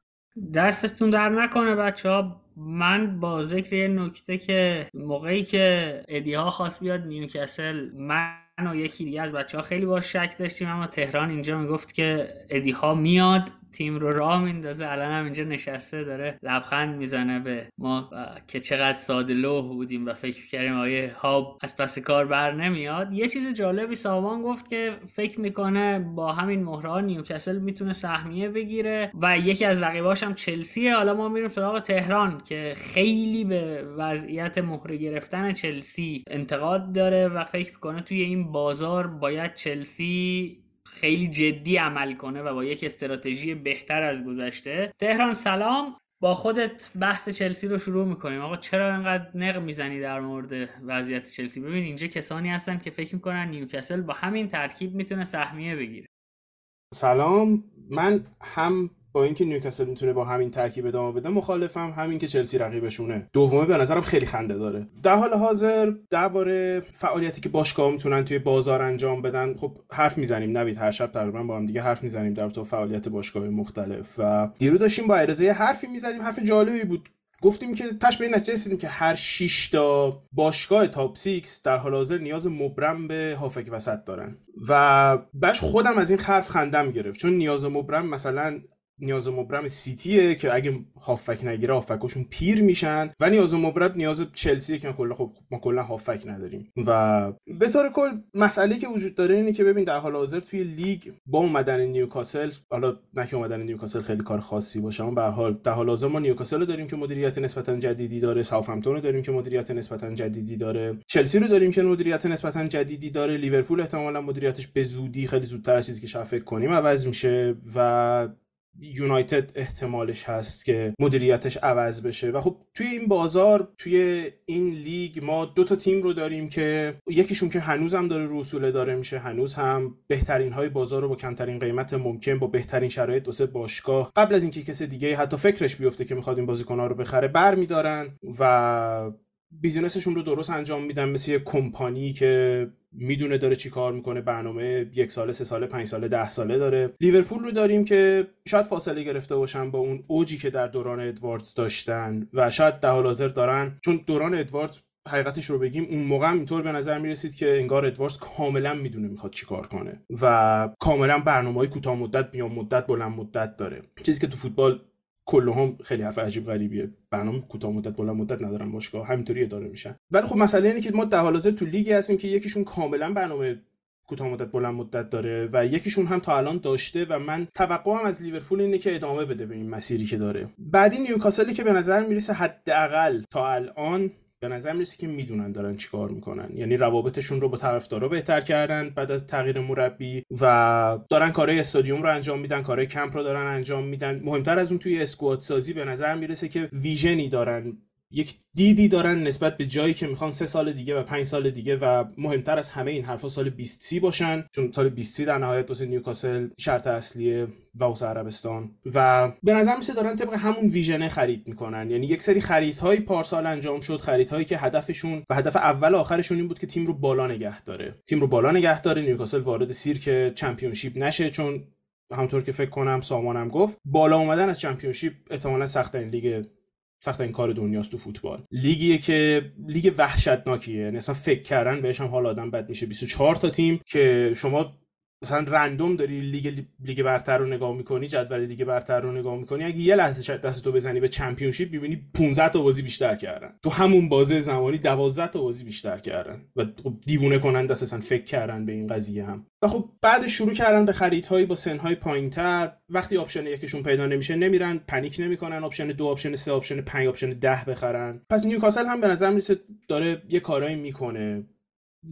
دستتون در نکنه بچه ها من با ذکر یه نکته که موقعی که ادی ها خواست بیاد نیوکسل من و یکی دیگه از بچه ها خیلی با شک داشتیم اما تهران اینجا می‌گفت که ادی ها میاد. تیم رو راه میندازه. الان هم اینجا نشسته داره لبخند می‌زنه به ما که چقدر ساده لوح بودیم و فکر کردیم آیه ها از پس کار بر نمیاد. یه چیز جالبی سامان گفت که فکر می‌کنه با همین مهره نیوکسل می‌تونه سهمیه بگیره و یکی از رقیباش هم چلسیه. حالا ما میریم سراغ تهران که خیلی به وضعیت مهره گرفتن چلسی انتقاد داره و فکر می‌کنه توی این بازار باید چلسی خیلی جدی عمل کنه و با یک استراتژی بهتر از گذشته. تهران سلام. با خودت بحث چلسی رو شروع می‌کنیم. آقا چرا انقدر نق می‌زنی در مورد وضعیت چلسی؟ ببین اینجا کسانی هستن که فکر می‌کنن نیوکاسل با همین ترکیب می‌تونه سهمیه بگیره. سلام. من هم با اینکه نیوکاسل می‌تونه با همین ترکیب ادامه بده مخالفم همین که چلسی رقیبشونه. دومه به نظرم خیلی خنده داره. در حال حاضر درباره فعالیتی که باشگاه می‌تونن توی بازار انجام بدن خب حرف می‌زنیم. نوید هر شب تقریبا با هم دیگه حرف می‌زنیم در تو فعالیت باشگاه مختلف. و دیرو داشتیم با عرضه حرفی می‌زنیم حرف جالبی بود. گفتیم که تهش به این نتیجه رسیدیم که هر 6 تا باشگاه تاپ 6 در حال حاضر نیاز مبرم به هافبک وسط دارن. و بش خودم از این حرف خندم گرفت. چون نیاز مبرم مثلا نیاز مبرم سیتیه که اگه هافبک نگیره هافبکشون پیر میشن. و نیاز مبرم نیاز چلسیه که کلا خب ما کلا هافبک نداریم. و به طور کل مسئله که وجود داره اینه که ببین در حال حاضر توی لیگ با اومدن نیوکاسل حالا نه که اومدن نیوکاسل خیلی کار خاصی باشه اما به حال در حال حاضر ما نیوکاسل رو داریم که مدیریت نسبتا جدیدی داره ساوثهمپتون رو داریم که مدیریت نسبتا جدیدی داره چلسی رو داریم که مدیریت نسبتا جدیدی داره لیورپول احتمالا مدیریتش به زودی خیلی زودتر از چیزی که شاید فکر کنیم عوض میشه. و یونایتد احتمالش هست که مدیریتش عوض بشه. و خب توی این بازار توی این لیگ ما دو تا تیم رو داریم که یکیشون که هنوز هم داره اصول داره میشه هنوز هم بهترین های بازار رو با کمترین قیمت ممکن با بهترین شرایط دو سه باشگاه قبل از اینکه کسی دیگه حتی فکرش بیفته که می‌خواد این بازیکن‌ها رو بخره برمیدارن و بیزینسشون رو درست انجام میدن. مثل یه کمپانی که می‌دونه داره چی کار می‌کنه برنامه یک ساله سه ساله پنج ساله ده ساله داره. لیورپول رو داریم که شاید فاصله گرفته باشن با اون اوجی که در دوران ادواردز داشتن و شاید در حال حاضر دارن. چون دوران ادواردز حقیقتش رو بگیم اون موقع اینطور به نظر می‌رسید که انگار ادواردز کاملا می‌دونه می‌خواد چیکار کنه و کاملا برنامه های کوتاه مدت میان مدت بلند مدت داره. چیزی که تو فوتبال کلهم خیلی حرف عجیب غریبیه. برنامه کوتاه مدت بلند مدت ندارن باشگاه. همینطوری اداره میشن. ولی خب مسئله اینه که ما در حال حاضر تو لیگی هستیم که یکیشون کاملا برنامه کوتاه مدت بلند مدت داره و یکیشون هم تا الان داشته و من توقعم از لیورپول اینه که ادامه بده به این مسیری که داره. بعدی نیوکاسلی که به نظر می‌رسه حداقل تا الان به نظر می‌رسه که می‌دونن دارن چیکار می‌کنن. یعنی روابطشون رو با طرفدارا بهتر کردن بعد از تغییر مربی و دارن کارهای استادیوم رو انجام میدن کارهای کمپ رو دارن انجام میدن. مهمتر از اون توی squad سازی به نظر می‌رسه که vision ی دارن یک دیدی دارن نسبت به جایی که می‌خوان سه سال دیگه و پنج سال دیگه و مهمتر از همه این حرفا سال 20 سی باشن چون سال 20 سی در نهایت واسه نیوکاسل شرط اصلیه و واسه عربستان. و به نظر میرسه دارن طبق همون vision ه خرید می‌کنن. یعنی یک سری خریدهای پارسال انجام شد خریدهایی که هدفشون و هدف اول آخرشون این بود که تیم رو بالا نگه داره. تیم رو بالا نگه داره نیوکاسل وارد سیرک چمپیونشیپ نشه چون همونطور که فکر کنم سامانم گفت بالا اومدن از چمپیونشیپ احتمالا سخت‌ترین لیگ سخت‌ترین کار دنیاست تو فوتبال. لیگیه که لیگ وحشتناکیه. یعنی اصلا فکر کردن بهش هم حال آدم بد میشه. 24 تا تیم که شما مثلا random داری لیگ لیگ برتر رو نگاه می‌کنی جدول لیگ برتر رو نگاه می‌کنی اگه یه لحظه دست تو بزنی به چمپیونشیپ می‌بینی 15 تا بازی بیشتر کردن. تو همون بازه زمانی 12 تا بازی بیشتر کردن. و خب دیوونه کننده اصلا فکر کردن به این قضیه هم. و خب بعد شروع کردن به خریدهایی با سنهای پایینتر. وقتی option یکشون پیدا نمیشه نمیرن panic نمی‌کنن. option دو option سه option 5 option 10 بخرن. پس نیوکاسل هم به نظر می‌رسه داره یه کارایی می‌کنه.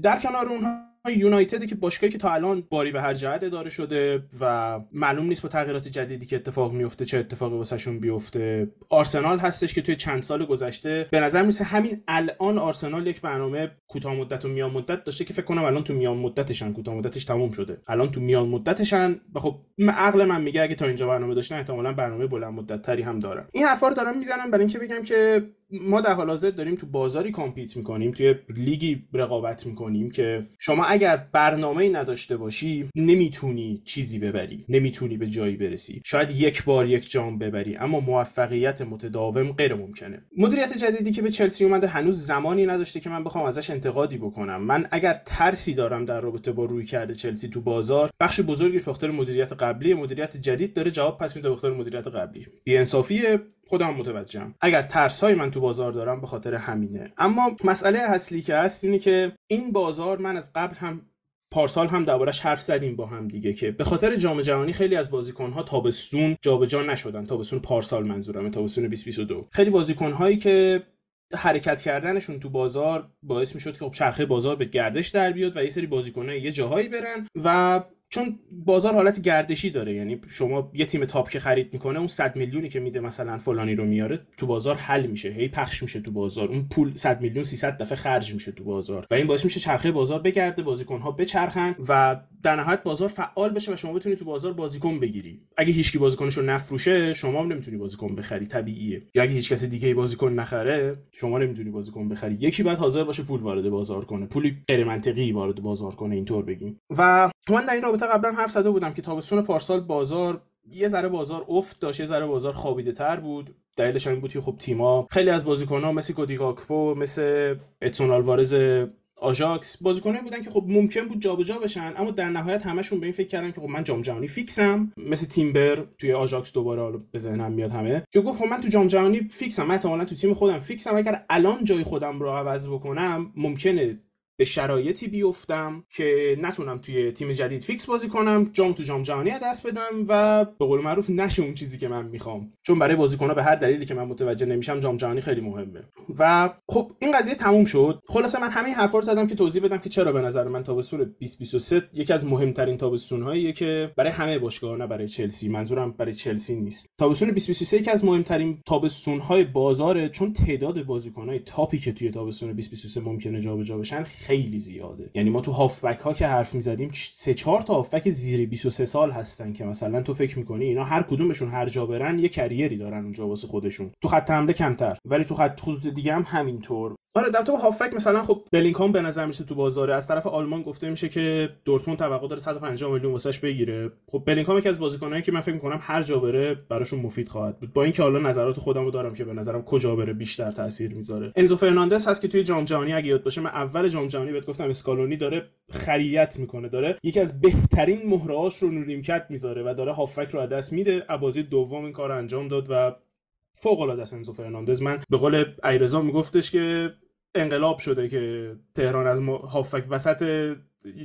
در کنار اونها یونایتد که باشگاهی که تا الان باری به هر جهت اداره شده و معلوم نیست با تغییرات جدیدی که اتفاق میفته چه اتفاقی واسهشون بیفته. آرسنال هستش که توی چند سال گذشته به نظر میسه همین الان آرسنال یک برنامه کوتاه مدت و میان مدت داشته که فکر کنم الان تو میان مدتشن کوتاه مدتش تموم شده. الان تو میان مدتشن و خب عقل من میگه اگه تا اینجا برنامه داشتن احتمالا برنامه بلند مدت تری هم دارن. این حرفا رو دارم می‌زنم برای اینکه بگم که ما در حال حاضر داریم تو بازاری کامپیت می‌کنیم توی لیگی رقابت می‌کنیم که شما اگر برنامه نداشته باشی نمی‌تونی چیزی ببری نمی‌تونی به جایی برسی. شاید یک بار یک جام ببری اما موفقیت متداوم غیر ممکنه. مدیریت جدیدی که به چلسی اومده هنوز زمانی نداشته که من بخوام ازش انتقادی بکنم. من اگر ترسی دارم در رابطه با روی کرده چلسی تو بازار بخش بزرگیش به مدیریت قبلی مدیریت جدید داره جواب پس میده به مدیریت قبلی. بی‌انصافیه خودم متوجهم. اگر ترس های من تو بازار دارم به خاطر همینه. اما مسئله اصلی که هست اینه که این بازار من از قبل هم پارسال هم دربارش حرف زدیم با هم دیگه که به خاطر جام جهانی خیلی از بازیکن‌ها تابستون جابجا نشدن. تابستون پارسال منظورم تابستون 2022 خیلی بازیکن‌هایی که حرکت کردنشون تو بازار باعث می‌شد که خب چرخه بازار به گردش در بیاد و یه سری بازیکن‌ها یه جاهایی برن و چون بازار حالت گردشی داره یعنی شما یه تیم تاپ که خرید می‌کنه اون 100 میلیونی که میده مثلا فلانی رو میاره تو بازار حل میشه هی پخش میشه تو بازار. اون پول 100 میلیون 300 دفعه خرج میشه تو بازار. و این باعث میشه چرخه بازار بگرده بازیکن ها بچرخن و در نهایت بازار فعال بشه و شما بتونی تو بازار بازیکن بگیری. اگه هیچکی بازیکنش رو نفروشه شما هم نمی‌تونی بازیکن بخری طبیعیه. یا اگه هیچ کس دیگه بازیکن نخره شما نمی‌تونی بازیکن بخری. یکی بعد حاضر باشه پول وارد بازار کنه. پولی غیر منطقی وارد بازار کنه اینطور بگیم. و من در این رابطه قبلا حرف زده بودم که تابستون پارسال بازار یه ذره بازار افت داشت یه ذره بازار خوابیده تر بود. دلیلش این بود که خب تیما خیلی از بازیکن‌ها مثل گودیگاکپو مثل ادسون آلوارز آژاکس بازیکنایی بودن که خب ممکن بود جابجا بشن اما در نهایت همشون به این فکر کردن که خب من جام جهانی فیکسم. مثل تیمبر توی آژاکس دوباره حالا به ذهنم میاد همه که گفت خب من تو جام جهانی فیکسم من تو تیم خودم فیکسم اگر الان جای خودم رو عوض بکنم ممکنه به شرایطی بیفتم که نتونم توی تیم جدید فیکس بازی کنم جام تو جام جهانی دست بدم و به قول معروف نشه اون چیزی که من می‌خوام. چون برای بازیکن‌ها به هر دلیلی که من متوجه نمیشم جام جهانی خیلی مهمه. و خب این قضیه تموم شد. خلاصه من همه حرفا رو زدم که توضیح بدم که چرا به نظر من تابستون 2023 یکی از مهمترین تابستون‌هاییه که برای همه باشگاه‌ها نه برای چلسی. منظورم برای چلسی نیست. تابستون 2023 یکی از مهمترین تابستون‌های بازاره چون تعداد بازیکن‌های تاپی که توی تابستون 2023 ممکنه جابجا بشن خیلی زیاده. یعنی ما تو هافبک ها که حرف می‌زدیم سه چهار تا هافبک زیر 23 سال هستن که مثلا تو فکر می‌کنی اینا هر کدومشون هر جا برن یه career ی دارن اونجا واسه خودشون. تو خط حمله کمتر ولی تو خط خطوط دیگه هم همینطور. آره در تو هافبک مثلا خب بلینگام به نظر میرسه تو بازاره. از طرف آلمان گفته میشه که دورتموند توقع داره 150 میلیون واسش بگیره. خب بلینگام یکی از بازیکنایی که من فکر می‌کنم هر جا بره براشون مفید خواهد بود. با اینکه حالا نظرات خودمو دارم که به نظرم کجا بره بیشتر تاثیر می‌ذاره. انزو فرناندز هست که توی جام جهانی اگه یاد باشه من اول جام جهانی بهت گفتم اسکالونی داره خریت می‌کنه. داره یکی از بهترین مهره‌هاش رو رو نیمکت می‌ذاره و داره هافبک رو دست میده. از بازی دوم این کار انجام داد و فوق العاده است انزو فرناندز. من به قول علیرضا میگفتش که انقلاب شده که تهران از هافبک وسط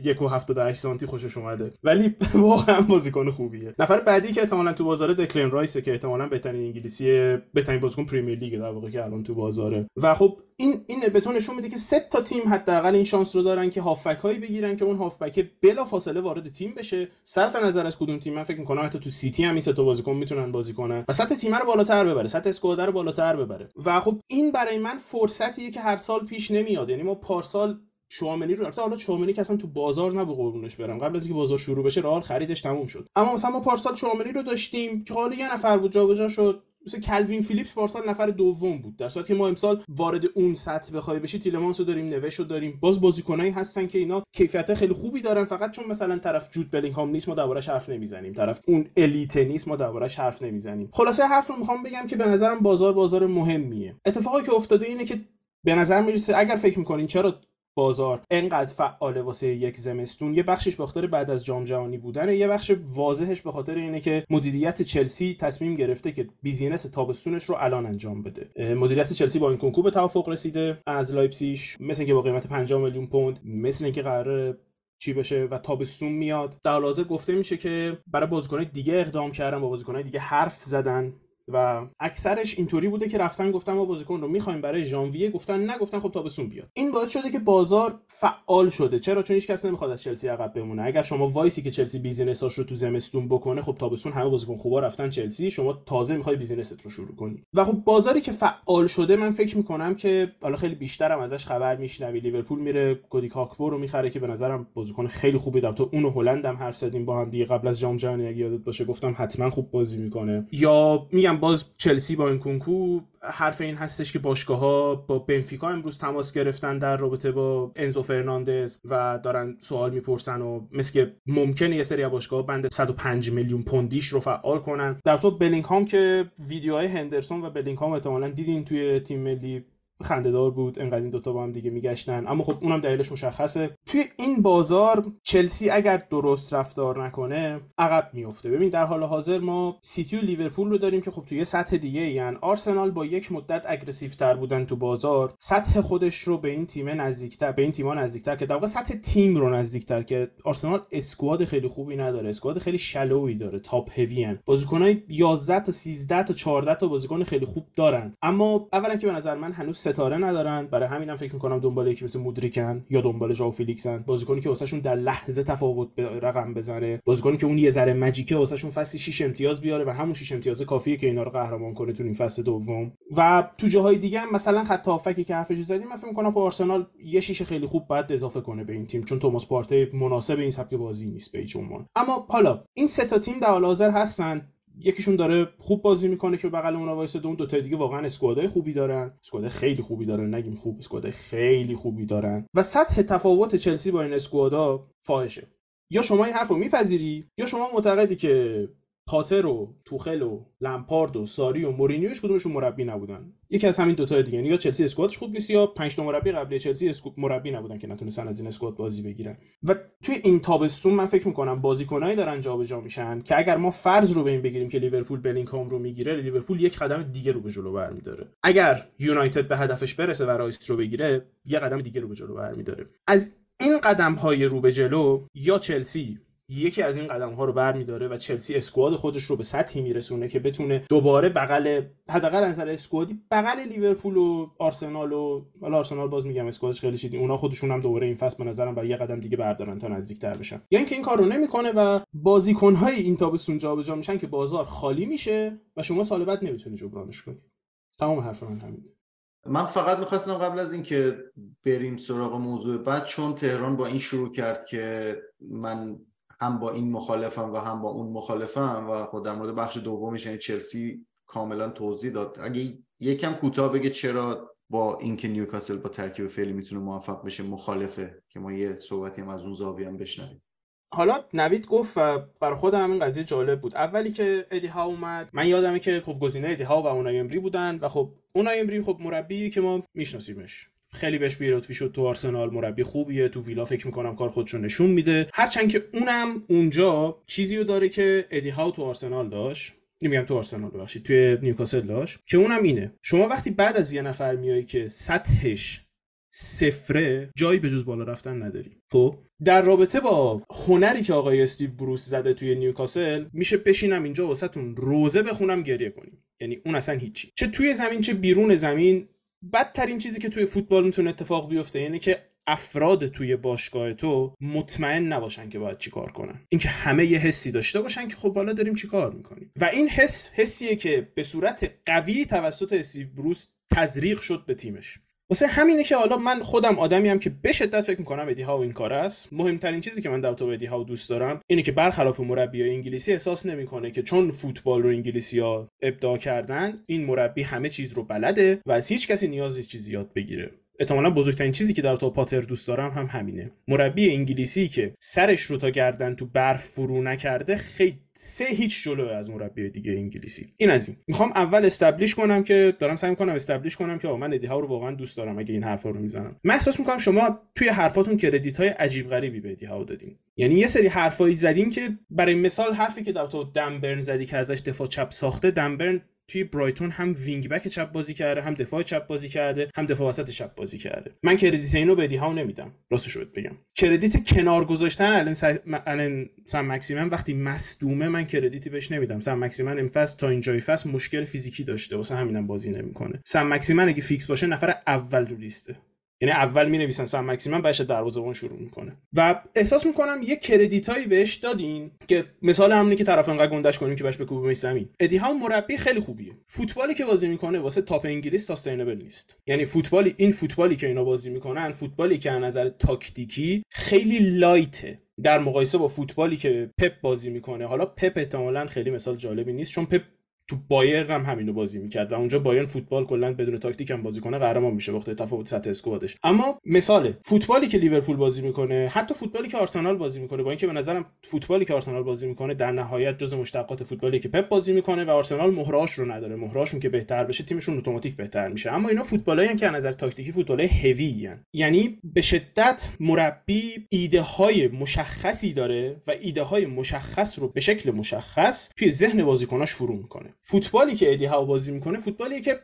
یک و هفتاد سانتی خوشش اومده. ولی واقعا بازیکن خوبیه. نفر بعدی که احتمالا تو بازار دکلن رایسه که احتمالا بهترین انگلیسی بهترین بازیکن پریمیر لیگ در واقع که الان تو بازاره. و خب این این به نشون میده که سه تا تیم حداقل این شانس رو دارن که هافبک هایی بگیرن که اون هافبک بلا فاصله وارد تیم بشه. صرف نظر از کدوم تیم من فکر می‌کنم حتی تو سیتی هم این سه تا بازیکن می‌تونن بازی کنن. و سطح تیم رو بالاتر ببره سطح اسکواد رو بالاتر ببره. و خب این برای من فرصتیه که هر سال پیش نمیاد. یعنی ما پارسال شوامنی رو حالا شوامنی که اصلا تو بازار نبود قربونش برم. قبل از اینکه بازار شروع بشه رئال خریدش تموم شد. اما مثلا ما پارسال شوامنی رو داشتیم که حالا یه نفر بود جابجا شد. مثل کلوین فیلیپس پارسال نفر دوم بود. در صورتی که ما امسال وارد اون سطح بخوای بشی تیلمانس رو داریم نوش رو داریم. باز بازیکنایی هستن که اینا کیفیت خیلی خوبی دارن. فقط چون مثلا طرف جود بلینگهام نیست ما دربارش حرف نمی‌زنیم. طرف اون الیت نیست ما دربارش حرف نمی‌زنیم. خلاصه حرف رو می‌خوام بگم که به نظرم بازار بازار مهمیه. اتفاقی که افتاده اینه که به نظر می‌رسه اگر فکر می‌کنین چرا بازار. انقدر فعال واسه یک زمستون. یه بخشش به بعد از جام جهانی بودنه یه بخش واضحش به خاطر اینه که مدیریت چلسی تصمیم گرفته که business تابستونش رو الان انجام بده. مدیریت چلسی با انکونکو به توافق رسیده از لایپزیش مثل اینکه با قیمت 50 میلیون پوند مثل اینکه قرار چی بشه و تابستون میاد. در حاضر گفته میشه که برای بازیکنهای دیگه اقدام کردن با بازیکنهای دیگه حرف زدن. و اکثرش اینطوری بوده که رفتن گفتن ما بازیکن رو می‌خوایم برای ژانویه. گفتن نگفتن خب تابستون بیاد. این باعث شده که بازار فعال شده. چرا؟ چون هیچ کس نمی‌خواد از چلسی عقب بمونه. اگر شما وایسی که چلسی businessاش رو تو زمستون بکنه خب تابستون همه بازیکن خوبا رفتن چلسی. شما تازه می‌خوای businessت رو شروع کنی. و خب بازاری که فعال شده من فکر می‌کنم که حالا خیلی بیشترم ازش خبر میشنوی. لیورپول میره کودی گاکپو رو می‌خره که به نظرم بازیکن خیلی خوبی تو اون هلند هم حرف زدیم با هم دیگه قبل از جام جهانی اگه یادت باشه گفتم حتما خوب بازی می‌کنه. یا میگم باز چلسی با انکونکو حرف این هستش که باشگاه ها با بنفیکا امروز تماس گرفتن در رابطه با انزو فرناندز و دارن سوال می‌پرسن و مثل که ممکنه یه سری باشگاه بند 105 میلیون پوندیش رو فعال کنن. جود بلینگهام که ویدیوهای هندرسون و بلینگهام احتمالاً دیدین توی تیم ملی خنده‌دار بود انقدر این دوتا با هم دیگه میگشتن. اما خب اونم دلیلش مشخصه. توی این بازار چلسی اگر درست رفتار نکنه عقب میفته ببین در حال حاضر ما سیتی و لیورپول رو داریم که خب توی سطح دیگه یعنی آرسنال با یک مدت aggressive تر بودن تو بازار. سطح خودش رو به این تیم نزدیکتر به این تیم‌ها نزدیکتر که در واقع سطح تیم رو نزدیکتر که آرسنال squad خیلی خوبی نداره. squad خیلی shallowی داره. top heavy ان بازیکنای 11 تا 13 تا 14 تا بازیکن خیلی خوب دارن. اما اولا که به نظر من هنوز ستاره ندارن. برای همینم فکر می‌کنم دنبال یکی مثل مودریکن یا دنبال ژائو فیلیکسن. بازیکنی که واسهشون در لحظه تفاوت به رقم بزنه. بازیکنی که اون یه ذره مجیکه واسهشون فصل 6 امتیاز بیاره و همون 6 امتیاز کافیه که اینا رو قهرمان کنه تو این فصل دوم. و تو جاهای دیگه هم مثلا خط هافکی که حرفش زدیم من فکر می‌کنم آرسنال یه شیشه خیلی خوب بعد اضافه کنه به این تیم چون توماس پارته مناسب این سبک بازی نیست به عنوان. اما حالا این سه تا تیم در حال حاضر هستن. یکیشون داره خوب بازی می‌کنه که بغل اون وایساده اون دو تا دیگه واقعا اسکوادای خوبی دارن. اسکواد خیلی خوبی دارن نگیم خوب اسکواد خیلی خوبی دارن. و سطح تفاوت چلسی با این اسکوادا فاحشه. یا شما این حرف رو میپذیری یا شما معتقدی که پاتر و توخل و لمپارد و ساری و مورینیو هیچ کدومشون مربی نبودن. یکی از همین دوتا دیگه یعنی یا چلسی squadش خوب نیست یا پنج مربی قبلی چلسی مربی نبودن که نتونستن از این squad بازی بگیرن. و توی این تابستون من فکر می‌کنم بازیکنایی دارن جابجا میشن که اگر ما فرض رو به این بگیریم که لیورپول بلینگهام رو می‌گیره لیورپول یک قدم دیگه رو به جلو برمیداره. اگر یونایتد به هدفش برسه و رایس رو بگیره یه قدم دیگه رو به جلو برمیداره. از این قدم های رو به جلو یا چلسی یکی از این قدم ها رو برمیداره و چلسی اسکواد خودش رو به سطحی میرسونه که بتونه دوباره بغل حداقل نظر اسکوادی بغل لیورپول و آرسنال و حالا آرسنال باز میگم اسکوادش خیلی شدید اونا خودشون هم دوباره این فصل به نظرم با یه قدم دیگه بردارن تا نزدیکتر بشن. یا اینکه این کار رو نمی‌کنه و بازیکن های این تابستون جابجا میشن که بازار خالی میشه و شما سال بعد نمی‌تونی جبرانش کنی. تمام حرف من همینه. من فقط می‌خواستم قبل از اینکه بریم سراغ موضوع بعد چون تهران با این شروع کرد که من هم با این مخالفم و هم با اون مخالفم و خود در مورد بخش دومش یعنی چلسی کاملا توضیح داد. اگه یکم کوتاه بگه چرا با اینکه نیوکاسل با ترکیب فعلی می‌تونه موفق بشه مخالفه که ما یه صحبتی هم از اون زاویه هم بشنویم. حالا نوید گفت و بر خودم این قضیه جالب بود. اولی که ادی ها اومد من یادمه که خب گزینه ادی ها و اونای امری بودن و خب اونای امری خب مربی که ما میشناسیمش. خیلی بهش بیرطفی شد تو آرسنال مربی خوبیه. تو ویلا فکر می‌کنم کار خودشو نشون میده. هرچند که اونم اونجا چیزی رو داره که ادی هاو تو آرسنال داشت. نمیگم تو آرسنال ببخشید توی نیوکاسل داشت. که اونم اینه. شما وقتی بعد از یه نفر میای که سطحش صفره جایی به جز بالا رفتن نداری. خب؟ در رابطه با هنری که آقای استیو بروس زده توی نیوکاسل میشه بشینم اینجا واسهتون روزه بخونم گریه کنیم. یعنی اون اصلا هیچی. چه توی زمین چه بیرون زمین بدترین چیزی که توی فوتبال می‌تونه اتفاق بیفته یعنی که افراد توی باشگاه تو مطمئن نباشن که باید چیکار کنن. اینکه همه یه حسی داشته باشن که خب حالا داریم چیکار می‌کنیم. و این حس حسیه که به صورت قوی توسط استیو بروس تزریق شد به تیمش. واسه همینه که حالا من خودم آدمی هم که به شدت فکر می‌کنم ادی ها این کار است. مهمترین چیزی که من در تو ادی ها دوست دارم اینه که برخلاف مربی انگلیسی احساس نمی‌کنه که چون فوتبال رو انگلیسی ها ابداع کردن این مربی همه چیز رو بلده و از هیچ کسی نیازی چیزی یاد بگیره. احتمالا بزرگترین چیزی که در تو پاتر دوست دارم هم همینه. مربی انگلیسی که سرش رو تا گردن تو برف فرو نکرده خیلی سه هیچ جلو از مربی دیگه انگلیسی. این از این. می‌خوام اول استبلیش کنم که دارم سعی می‌کنم استبلیش کنم که من ادی ها رو واقعا دوست دارم اگه این حرفا رو می‌زنم. من احساس می‌کنم شما توی حرفاتون کردیت های عجیب غریبی به ادی ها دادین. یعنی یه سری حرفایی زدین که برای مثال حرفی که در تو دمبرن زدی که ازش دفاع چپ ساخته دن برن توی برایتون هم wing back چپ بازی کرده هم دفاع چپ بازی کرده هم دفاع وسط چپ بازی کرده. من credit اینو به هاو نمیدم. راستش رو بگم. credit کنار گذاشتن الان الان سم مکسیمن وقتی مصدومه من creditی بهش نمیدم. سم مکسیمن این فصل تا اینجای فصل مشکل فیزیکی داشته. واسه همینم بازی نمی‌کنه. سم مکسیمن اگه fix باشه نفر اول رو لیسته یعنی اول می نویسن سم مکسیمم بهش دروازه‌بان شروع می‌کنه. و احساس می‌کنم یه creditایی بهش دادین که مثال همونی که طرف انقدر گندش کنیم که بهش بکوبیم زمین ادی هاو مربی خیلی خوبیه. فوتبالی که بازی می‌کنه واسه top انگلیس sustainable نیست. یعنی فوتبالی این فوتبالی که اینا بازی می‌کنن فوتبالی که از نظر تاکتیکی خیلی light ه در مقایسه با فوتبالی که پپ بازی می‌کنه. حالا پپ احتمالاً خیلی مثال جالبی نیست چون پپ تو بایرن هم همینو بازی می‌کرد و اونجا بایرن فوتبال کلا بدون تاکتیک هم بازی کنه قهرمان میشه. وقتی تفاوت سطح squadش. اما مثال فوتبالی که لیورپول بازی می‌کنه حتی فوتبالی که آرسنال بازی می‌کنه با اینکه به نظرم فوتبالی که آرسنال بازی می‌کنه در نهایت جز مشتقات فوتبالی که پپ بازی می‌کنه و آرسنال مهره‌هاش رو نداره. مهره‌هاشون که بهتر بشه تیمشون اتوماتیک بهتر میشه. اما اینا فوتبالایی که از نظر تاکتیکی فوتبال هوی یعنی به شدت مربی ایده های مشخصی داره و ایده های مشخص رو به شکل مشخص توی ذهن بازیکناش فرو می‌کنه. فوتبالی که ادی هاو بازی می‌کنه فوتبالی که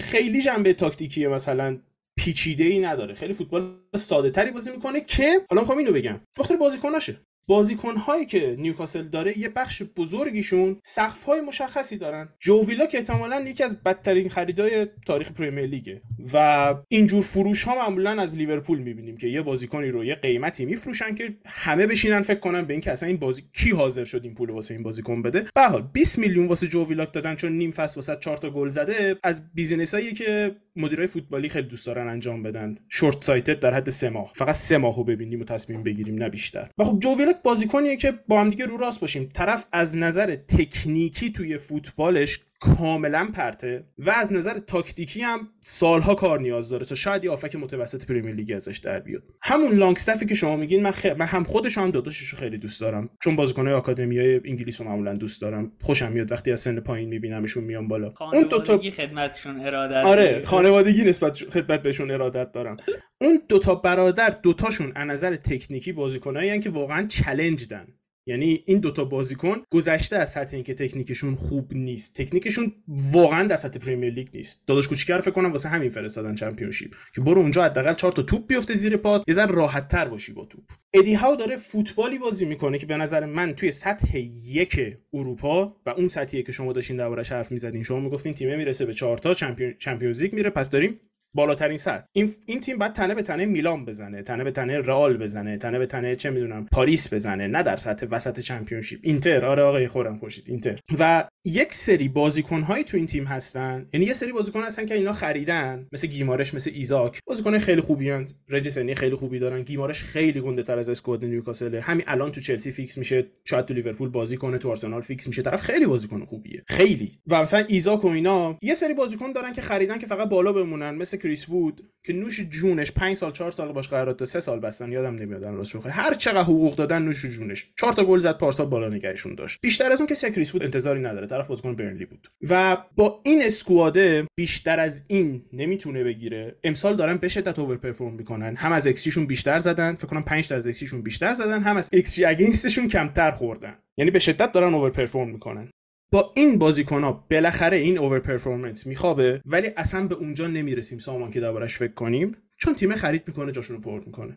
خیلی جنبه تاکتیکی مثلا پیچیده ای نداره. خیلی فوتبال ساده تری بازی می‌کنه که حالا می‌خوام اینو بگم بخاطر بازیکناشه بازیکن هایی که نیوکاسل داره یه بخش بزرگیشون سقف های مشخصی دارن. جو ویلاک که احتمالا یکی از بدترین خریدای تاریخ پریمیر لیگه و اینجور فروش ها معمولا از لیورپول می‌بینیم که یه بازیکنی رو یه قیمتی میفروشن که همه بشینن فکر کنن به اینکه اصلا این بازی کی حاضر شد این پول واسه این بازیکن بده؟ به حال 20 میلیون واسه جو ویلاک دادن چون نیم فصل واسه 4 تا گل زده از businessایی که مدیرای فوتبالی خیلی دوست دارن انجام بدن. short sighted در حد سه ماه. فقط سه ماهو ببینیم و تصمیم بگیریم نه بیشتر. و خب جو ویلاک بازیکنیه که با هم دیگه رو راست باشیم. طرف از نظر تکنیکی توی فوتبالش کاملا پرته و از نظر تاکتیکی هم سالها کار نیاز داره تا شاید یه آفک متوسط پریمیر لیگ ازش در بیاد. همون لانگ که شما میگین من, من هم خودش هم داداشش رو خیلی دوست دارم. چون بازیکن‌های آکادمیای انگلیس رو معمولا دوست دارم. خوشم میاد وقتی از سن پایین میبینمشون میان بالا. اون دو تا خدمتشون ارادت آره خانوادگی نسبت خدمت بهشون ارادت دارم. اون دو تا برادر دوتاشون از نظر تکنیکی بازیکنایی که واقعا چالش دن یعنی این دوتا بازیکن گذشته از سطح اینکه تکنیکشون خوب نیست. تکنیکشون واقعا در سطح پریمیر لیگ نیست. داداش کوچیکه رو فکر کنم واسه همین فرستادن Championship. که برو اونجا حداقل چهار تا توپ بیفته زیر پات یه ذره راحت تر باشی با توپ. ادی هاو داره فوتبالی بازی می‌کنه که به نظر من توی سطح یک اروپا و اون سطحیه که شما داشتین دربارش حرف می‌زدین شما می‌گفتین تیم می‌رسه به چهار تا Champions League میره. پس داریم بالاترین سطح. این این تیم باید تنه به تنه میلان بزنه تنه به تنه رئال بزنه تنه به تنه چه می‌دونم پاریس بزنه نه در سطح وسط Championship. اینتر آره آقای خورم خوشید اینتر. و یک سری بازیکن هایی تو این تیم هستن یعنی یه سری بازیکن هستن که اینا خریدن مثل گیمارش مثل ایزاک. بازیکن خیلی خوبی هستن رنج سنی خیلی خوبی دارن گیمارش خیلی گنده تر از squad نیوکاسل. همین الان تو چلسی fix میشه شاید تو لیورپول بازی کنه تو آرسنال fix میشه. طرف خیلی بازیکن خوبیه خیلی. و مثلا ایزاک و اینا یه سری بازیکن دارن که خریدن که فقط بالا بمونن مثل کریس وود که نوش جونش 5 سال 4 سال باش قرارداد 3 سال بستن. یادم نمیاد راست هر چقدر حقوق دادن نوش جونش. 4 تا گل زد پارسال بالا نگهشون داشت. بیشتر از اون که کریس وود انتظاری نداره. طرف بازیکن برنلی بود. و با این squadه بیشتر از این نمی‌تونه بگیره. امسال دارن به شدت over perform می‌کنن. هم از xGشون بیشتر زدن. فکر کنم 5 تا از xGشون بیشتر زدن. هم از xG againstشون کمتر خوردن. یعنی به شدت دارن over perform می‌کنن. با این بازیکن ها بالاخره این اوور پرفورمنس میخوابه ولی اصلا به اونجا نمی‌رسیم سامان که دربارش فکر کنیم چون تیم خرید می‌کنه جاشون رو پر می‌کنه.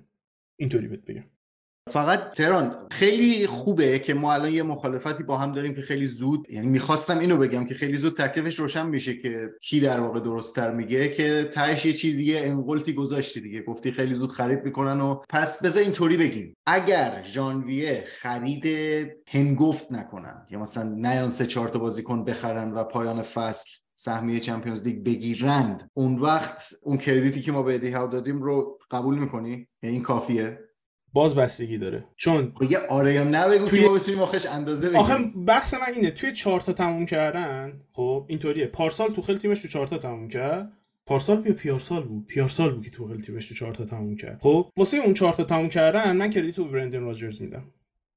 اینطوری بهت بگم. فقط تهران خیلی خوبه که ما الان یه مخالفتی با هم داریم که خیلی زود یعنی می‌خواستم اینو بگم که خیلی زود تکلیفش روشن میشه که کی در واقع درستتر میگه که تهش یه چیزی یه انقلتی گذاشتی دیگه گفتی خیلی زود خرید می‌کنن و پس بذار اینطوری بگیم. اگر ژانویه خرید هنگفت نکنن یا مثلا نیان سه چهار تا بازیکن بخرن و پایان فصل سهمیه چمپیونز لیگ بگیرند اون وقت اون کردیتی که ما به ادی دادیم رو قبول می‌کنی؟ یعنی این کافیه؟ باز بستگی داره. چون یه آره یا نه بگو توی... که ما بتونیم آخش اندازه بگیم آخه بحث من اینه توی چهار تا تموم کردن خب اینطوریه. پارسال تو خیلی تیمش تو چهار تا تموم کرد. پارسال بیا پیارسال بود. پیارسال بود که تو خیلی تیمش تو چهار تا تموم کرد. خب واسه اون چهار تا تموم کردن من کردیتو به برندن راجرز میدم.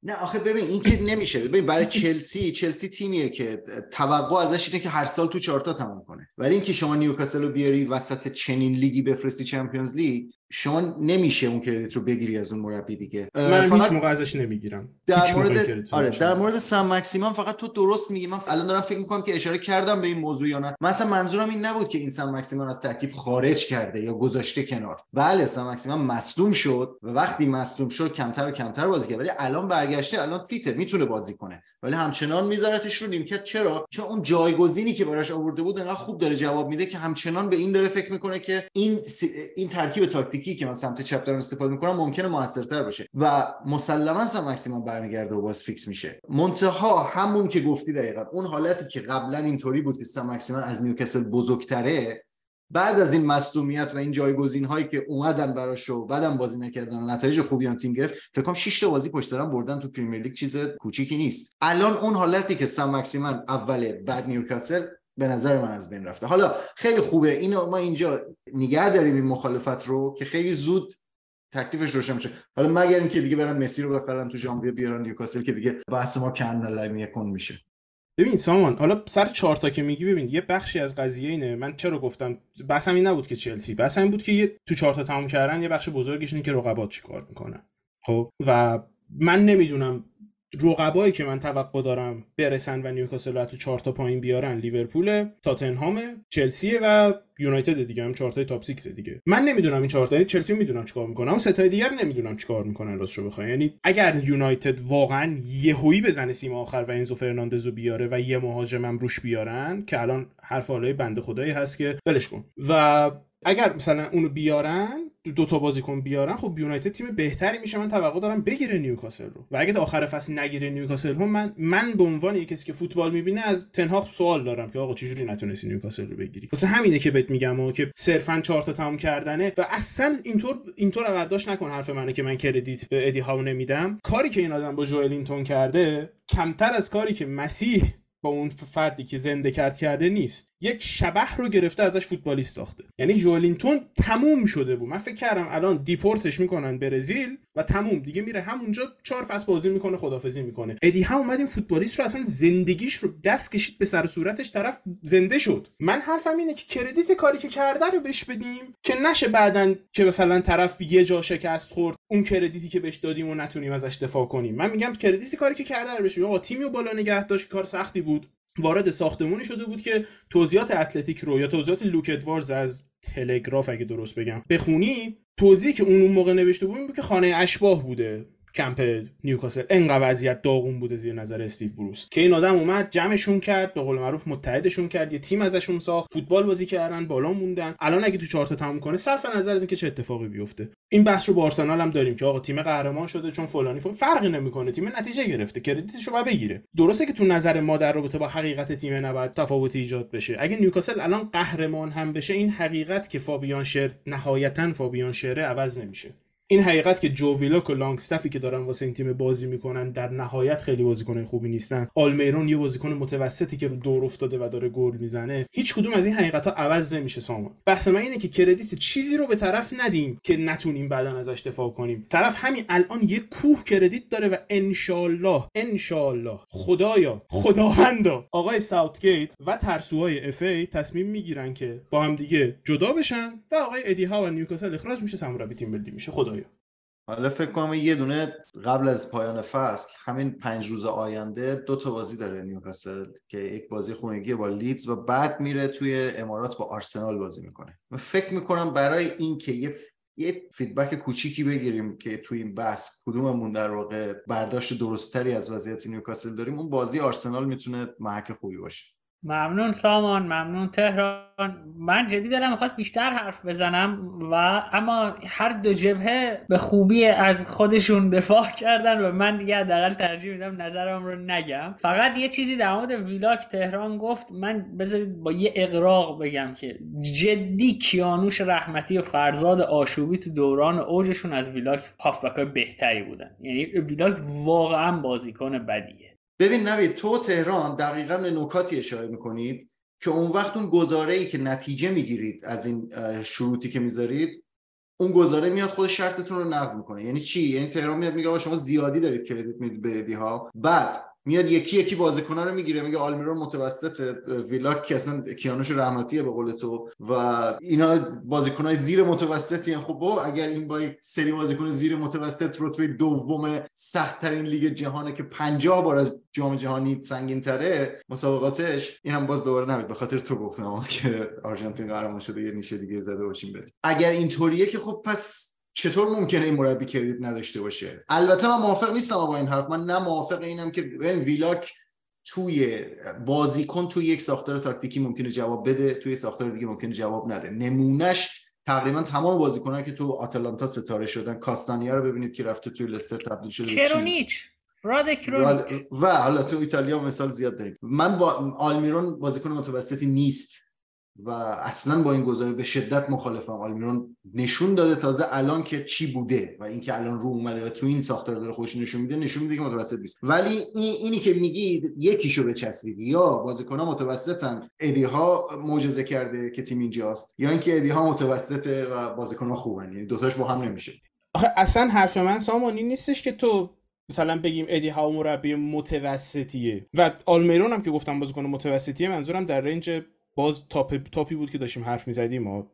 نه آخه ببین این که نمیشه. ببین برای چلسی چلسی تیمیه که توقع ازش اینه که هر سال تو چهارتا تموم کنه. ولی اینکه شما نیوکاسل رو بیاری وسط چنین لیگی بفرستی چمپیونز لیگ شما نمیشه اون کردیت رو بگیری از اون مربی دیگه. من هیچ موقع ازش نمی‌گیرم. در مورد آره در مورد سم مکسیمم فقط تو درست میگی. من الان دارم فکر می‌کنم که اشاره کردم به این موضوع یا نه. مثلا منظورم این نبود که این سم مکسیمم از ترکیب خارج کرده یا گذاشته کنار. بله سم مکسیمم مصدوم شد و وقتی مصدوم شد کمتر و کمتر بازی کرد. ولی الان برگشته الان فیته می‌تونه بازی کنه. ولی همچنان میذارتش رو نیمکت. چرا؟ چون اون جایگزینی که براش آورده بود انقدر خوب داره جواب میده که همچنان به این داره فکر می‌کنه که این این ترکیب تاکتیکی که من سمت چپ دارم استفاده می‌کنم ممکنه موثرتر باشه. و مسلما سم مکسیمم برمیگرده و باز fix میشه. منتها همون که گفتی دقیقا اون حالتی که قبلا اینطوری بود که سم از نیوکاسل بزرگتره بعد از این مصدومیت و این جایگزین هایی که اومدن براش و بعدم بازی نکردن نتایج خوبی هم تیم گرفت فکر کنم 6 تا بازی پشت سر بردن تو پریمیر لیگ چیز کوچیکی نیست. الان اون حالتی که سم مکسیمن اوله بعد نیوکاسل به نظر من از بین رفته. حالا خیلی خوبه. اینو ما اینجا نگه داریم این مخالفت رو که خیلی زود تکلیفش روشن میشه. حالا مگر اینکه دیگه برن مسی رو بخرن تو ژانویه بیارن نیوکاسل که دیگه بحث ما کن یکون میشه. ببین سامان حالا سر چهار تا که میگی ببین یه بخشی از قضیه اینه. من چرا گفتم؟ بحثم این نبود که چلسی بحثم این بود که یه تو چهار تا تموم کردن یه بخش بزرگیش اینه که رقبات چیکار می‌کنن. خب؟ و من نمی‌دونم رقبایی که من توقع دارم برسن و نیوکاسل رو تو چهار تا پایین بیارن لیورپول تاتنهام چلسی و یونایتد دیگه هم چهار top 6 دیگه. من نمی‌دونم این چهار تا یعنی چلسی می‌دونم چیکار می‌کنه اما ستای دیگر نمی‌دونم چیکار می‌کنن راست رو بخوای یعنی اگر یونایتد واقعا یهویی بزنه سیم آخر و انزو فرناندزو بیاره و یه مهاجمم روش بیارن که الان حرف حالای بنده خدایی هست که ولش کن. و اگر مثلا اونو بیارن دو تا بازیکن بیارن خب یونایتد تیم بهتری میشه. من توقع دارم بگیره نیوکاسل رو. و اگه تا آخر فصل نگیره نیوکاسل رو من من به عنوان کسی که فوتبال می‌بینه از تن هاخ سوال دارم که آقا چجوری نتونستی نیوکاسل رو بگیری؟ واسه همینه که بهت میگم و که صرفا چهار تا تموم کردنه. و اصلا اینطور اینطور برداشت نکن حرف منه که من credit به ادی هاو نمیدم. کاری که این آدم با جوئلینتون کرده کمتر از کاری که مسیح با اون فردی که زنده کرد کرده نیست. یک شبح رو گرفته ازش فوتبالیست ساخته. یعنی جوئلینتون تموم شده بود. من فکر کردم الان deport ش می‌کنن برزیل و تموم. دیگه میره همونجا چهار فصل بازی می‌کنه خدافظی می‌کنه. ادی هاو اومد این فوتبالیست رو اصلا زندگیش رو دست کشید به سر صورتش. طرف زنده شد. من حرفم اینه که credit کاری که کرده رو بهش بدیم که نشه بعدن که مثلا طرف یه جا شکست خورد اون credit ی که بهش دادیم و نتونیم ازش دفاع کنیم. من میگم credit کاری که کرده رو بهش بدیم آقا تیمی بالا نگه داشت کار سختی بود. وارد ساختمونی شده بود که توضیحات اتلتیک رو یا توضیحات لوک ادوارز از تلگراف اگه درست بگم بخونی توضیحی که اون اون موقع نوشته بود این بود که خانه اشباح بوده. کمپ نیوکاسل. انقدر وضعیت داغون بوده زیر نظر استیو بروس. که این آدم اومد جمعشون کرد به قول معروف متحدشون کرد یه تیم ازشون ساخت فوتبال بازی کردن بالا موندن. الان اگه تو چهار تا تموم کنه صرف نظر از اینکه چه اتفاقی بیفته. این بحث رو با آرسنال هم داریم که آقا تیم قهرمان شده چون فلانی فلان. فرقی نمی‌کنه. تیم نتیجه گرفته. credit ش رو بگیره. درسته که تو نظر ما در رابطه با حقیقت تیم نباید تفاوتی ایجاد بشه. اگه نیوکاسل الان قهرمان هم بشه این حقیقت که فابیان شر نهایتا فابیان شره عوض نمیشه. این حقیقت که جو ویلاک و لانگستافی که دارن واسه این تیم بازی می‌کنن در نهایت خیلی بازیکن خوبی نیستن. آلمیرون یه بازیکن متوسطی که دور افتاده و داره گل می‌زنه هیچ کدوم از این حقیقت ها عوض نمیشه سامان بحث من اینه که credit چیزی رو به طرف ندیم که نتونیم بعدا ازش دفاع کنیم. طرف همین الان یه کوه credit داره و انشالله انشالله خدایا خداوندا. آقای ساوتگیت و ترسوهای FA تصمیم می‌گیرن که با هم دیگه جدا بشن و آقای ادی هاو از نیوکاسل اخراج میشه سرمربی تیم ملی میشه. خدایا. حالا فکر کنم یه دونه قبل از پایان فصل همین پنج روز آینده دو تا بازی داره نیوکاسل که یک بازی خونگی با لیدز و بعد میره توی امارات با آرسنال بازی می‌کنه. من فکر می‌کنم برای این که یه یه feedback کوچیکی بگیریم که توی این بحث کدوممون در واقع برداشت درستتری از وضعیت نیوکاسل داریم اون بازی آرسنال می‌تونه محک خوبی باشه. ممنون سامان ممنون تهران. من جدی دارم می‌خواست بیشتر حرف بزنم و اما هر دو جبهه به خوبی از خودشون دفاع کردن و من دیگه حداقل ترجیح میدم نظرم رو نگم. فقط یه چیزی در مورد ویلاک تهران گفت من بذارید با یه اقراق بگم که جدی کیانوش رحمتی و فرزاد آشوبی تو دوران اوجشون از ویلاک هافبک بهتری بودن. یعنی ویلاک واقعا بازیکن بدیه. ببین نوید تو تهران دقیقا به نکاتی اشاره می‌کنید که اون وقت اون گزاره ای که نتیجه می‌گیرید از این شروطی که می‌ذارید اون گزاره میاد خود شرطتون رو نقض می‌کنه. یعنی چی؟ یعنی تهران میاد میگه شما زیادی دارید کردیت می‌دید به ها بعد میاد یکی یکی بازیکن‌ها رو می‌گیره میگه آلمیرون متوسط ویلاک که اصلا کیانوش رحمتیه به قول تو و اینا بازیکن‌های زیر متوسطی خب با اگر این با سری بازیکن زیر متوسط رتبه دوم سخت ترین لیگ جهانه که 50 بار از جام جهانی سنگین تره مسابقاتش این هم باز دوباره نمید به خاطر تو گفتم که آرژانتین قهرمان شده یه نیشه دیگه زده باشیم بده اگر اینطوریه که خب پس چطور ممکنه این مربی کردیت نداشته باشه؟ البته من موافق نیستم با این حرف. من نه موافق اینم که ویلاک توی بازیکن توی یک ساختار تاکتیکی ممکنه جواب بده توی ساختار دیگه ممکنه جواب نده. نمونهش تقریبا تمام بازیکنان که تو آتلانتا ستاره شدن. کاستانیا رو ببینید که رفته توی لستر تبدیل شده کرونیچ. رادک و حالا تو ایتالیا مثال زیاد داریم. من با آلمیرون بازیکن متوسطی نیست. و اصلا با این گزاره به شدت مخالفم. آلمیرون نشون داده تازه الان که چی بوده و اینکه الان رو اومده و تو این ساختار داره خوش نشون میده نشون میده که متوسط نیست. ولی این اینی که میگید یکیشو بچسبید یا بازیکن‌ها متوسطن ادی ها معجزه کرده که تیم اینجاست یا اینکه ادی ها متوسطه و بازیکن‌ها خوبن. یعنی دوتاش با هم نمیشه. آخه اصلا حرف من سامانی نیستش که تو مثلا بگیم ادی هاو مربی متوسطیه. و آلمیرون هم که گفتم بازیکن متوسطیه منظورم در range بازه top top ی بود که داشتیم حرف می‌زدیم ما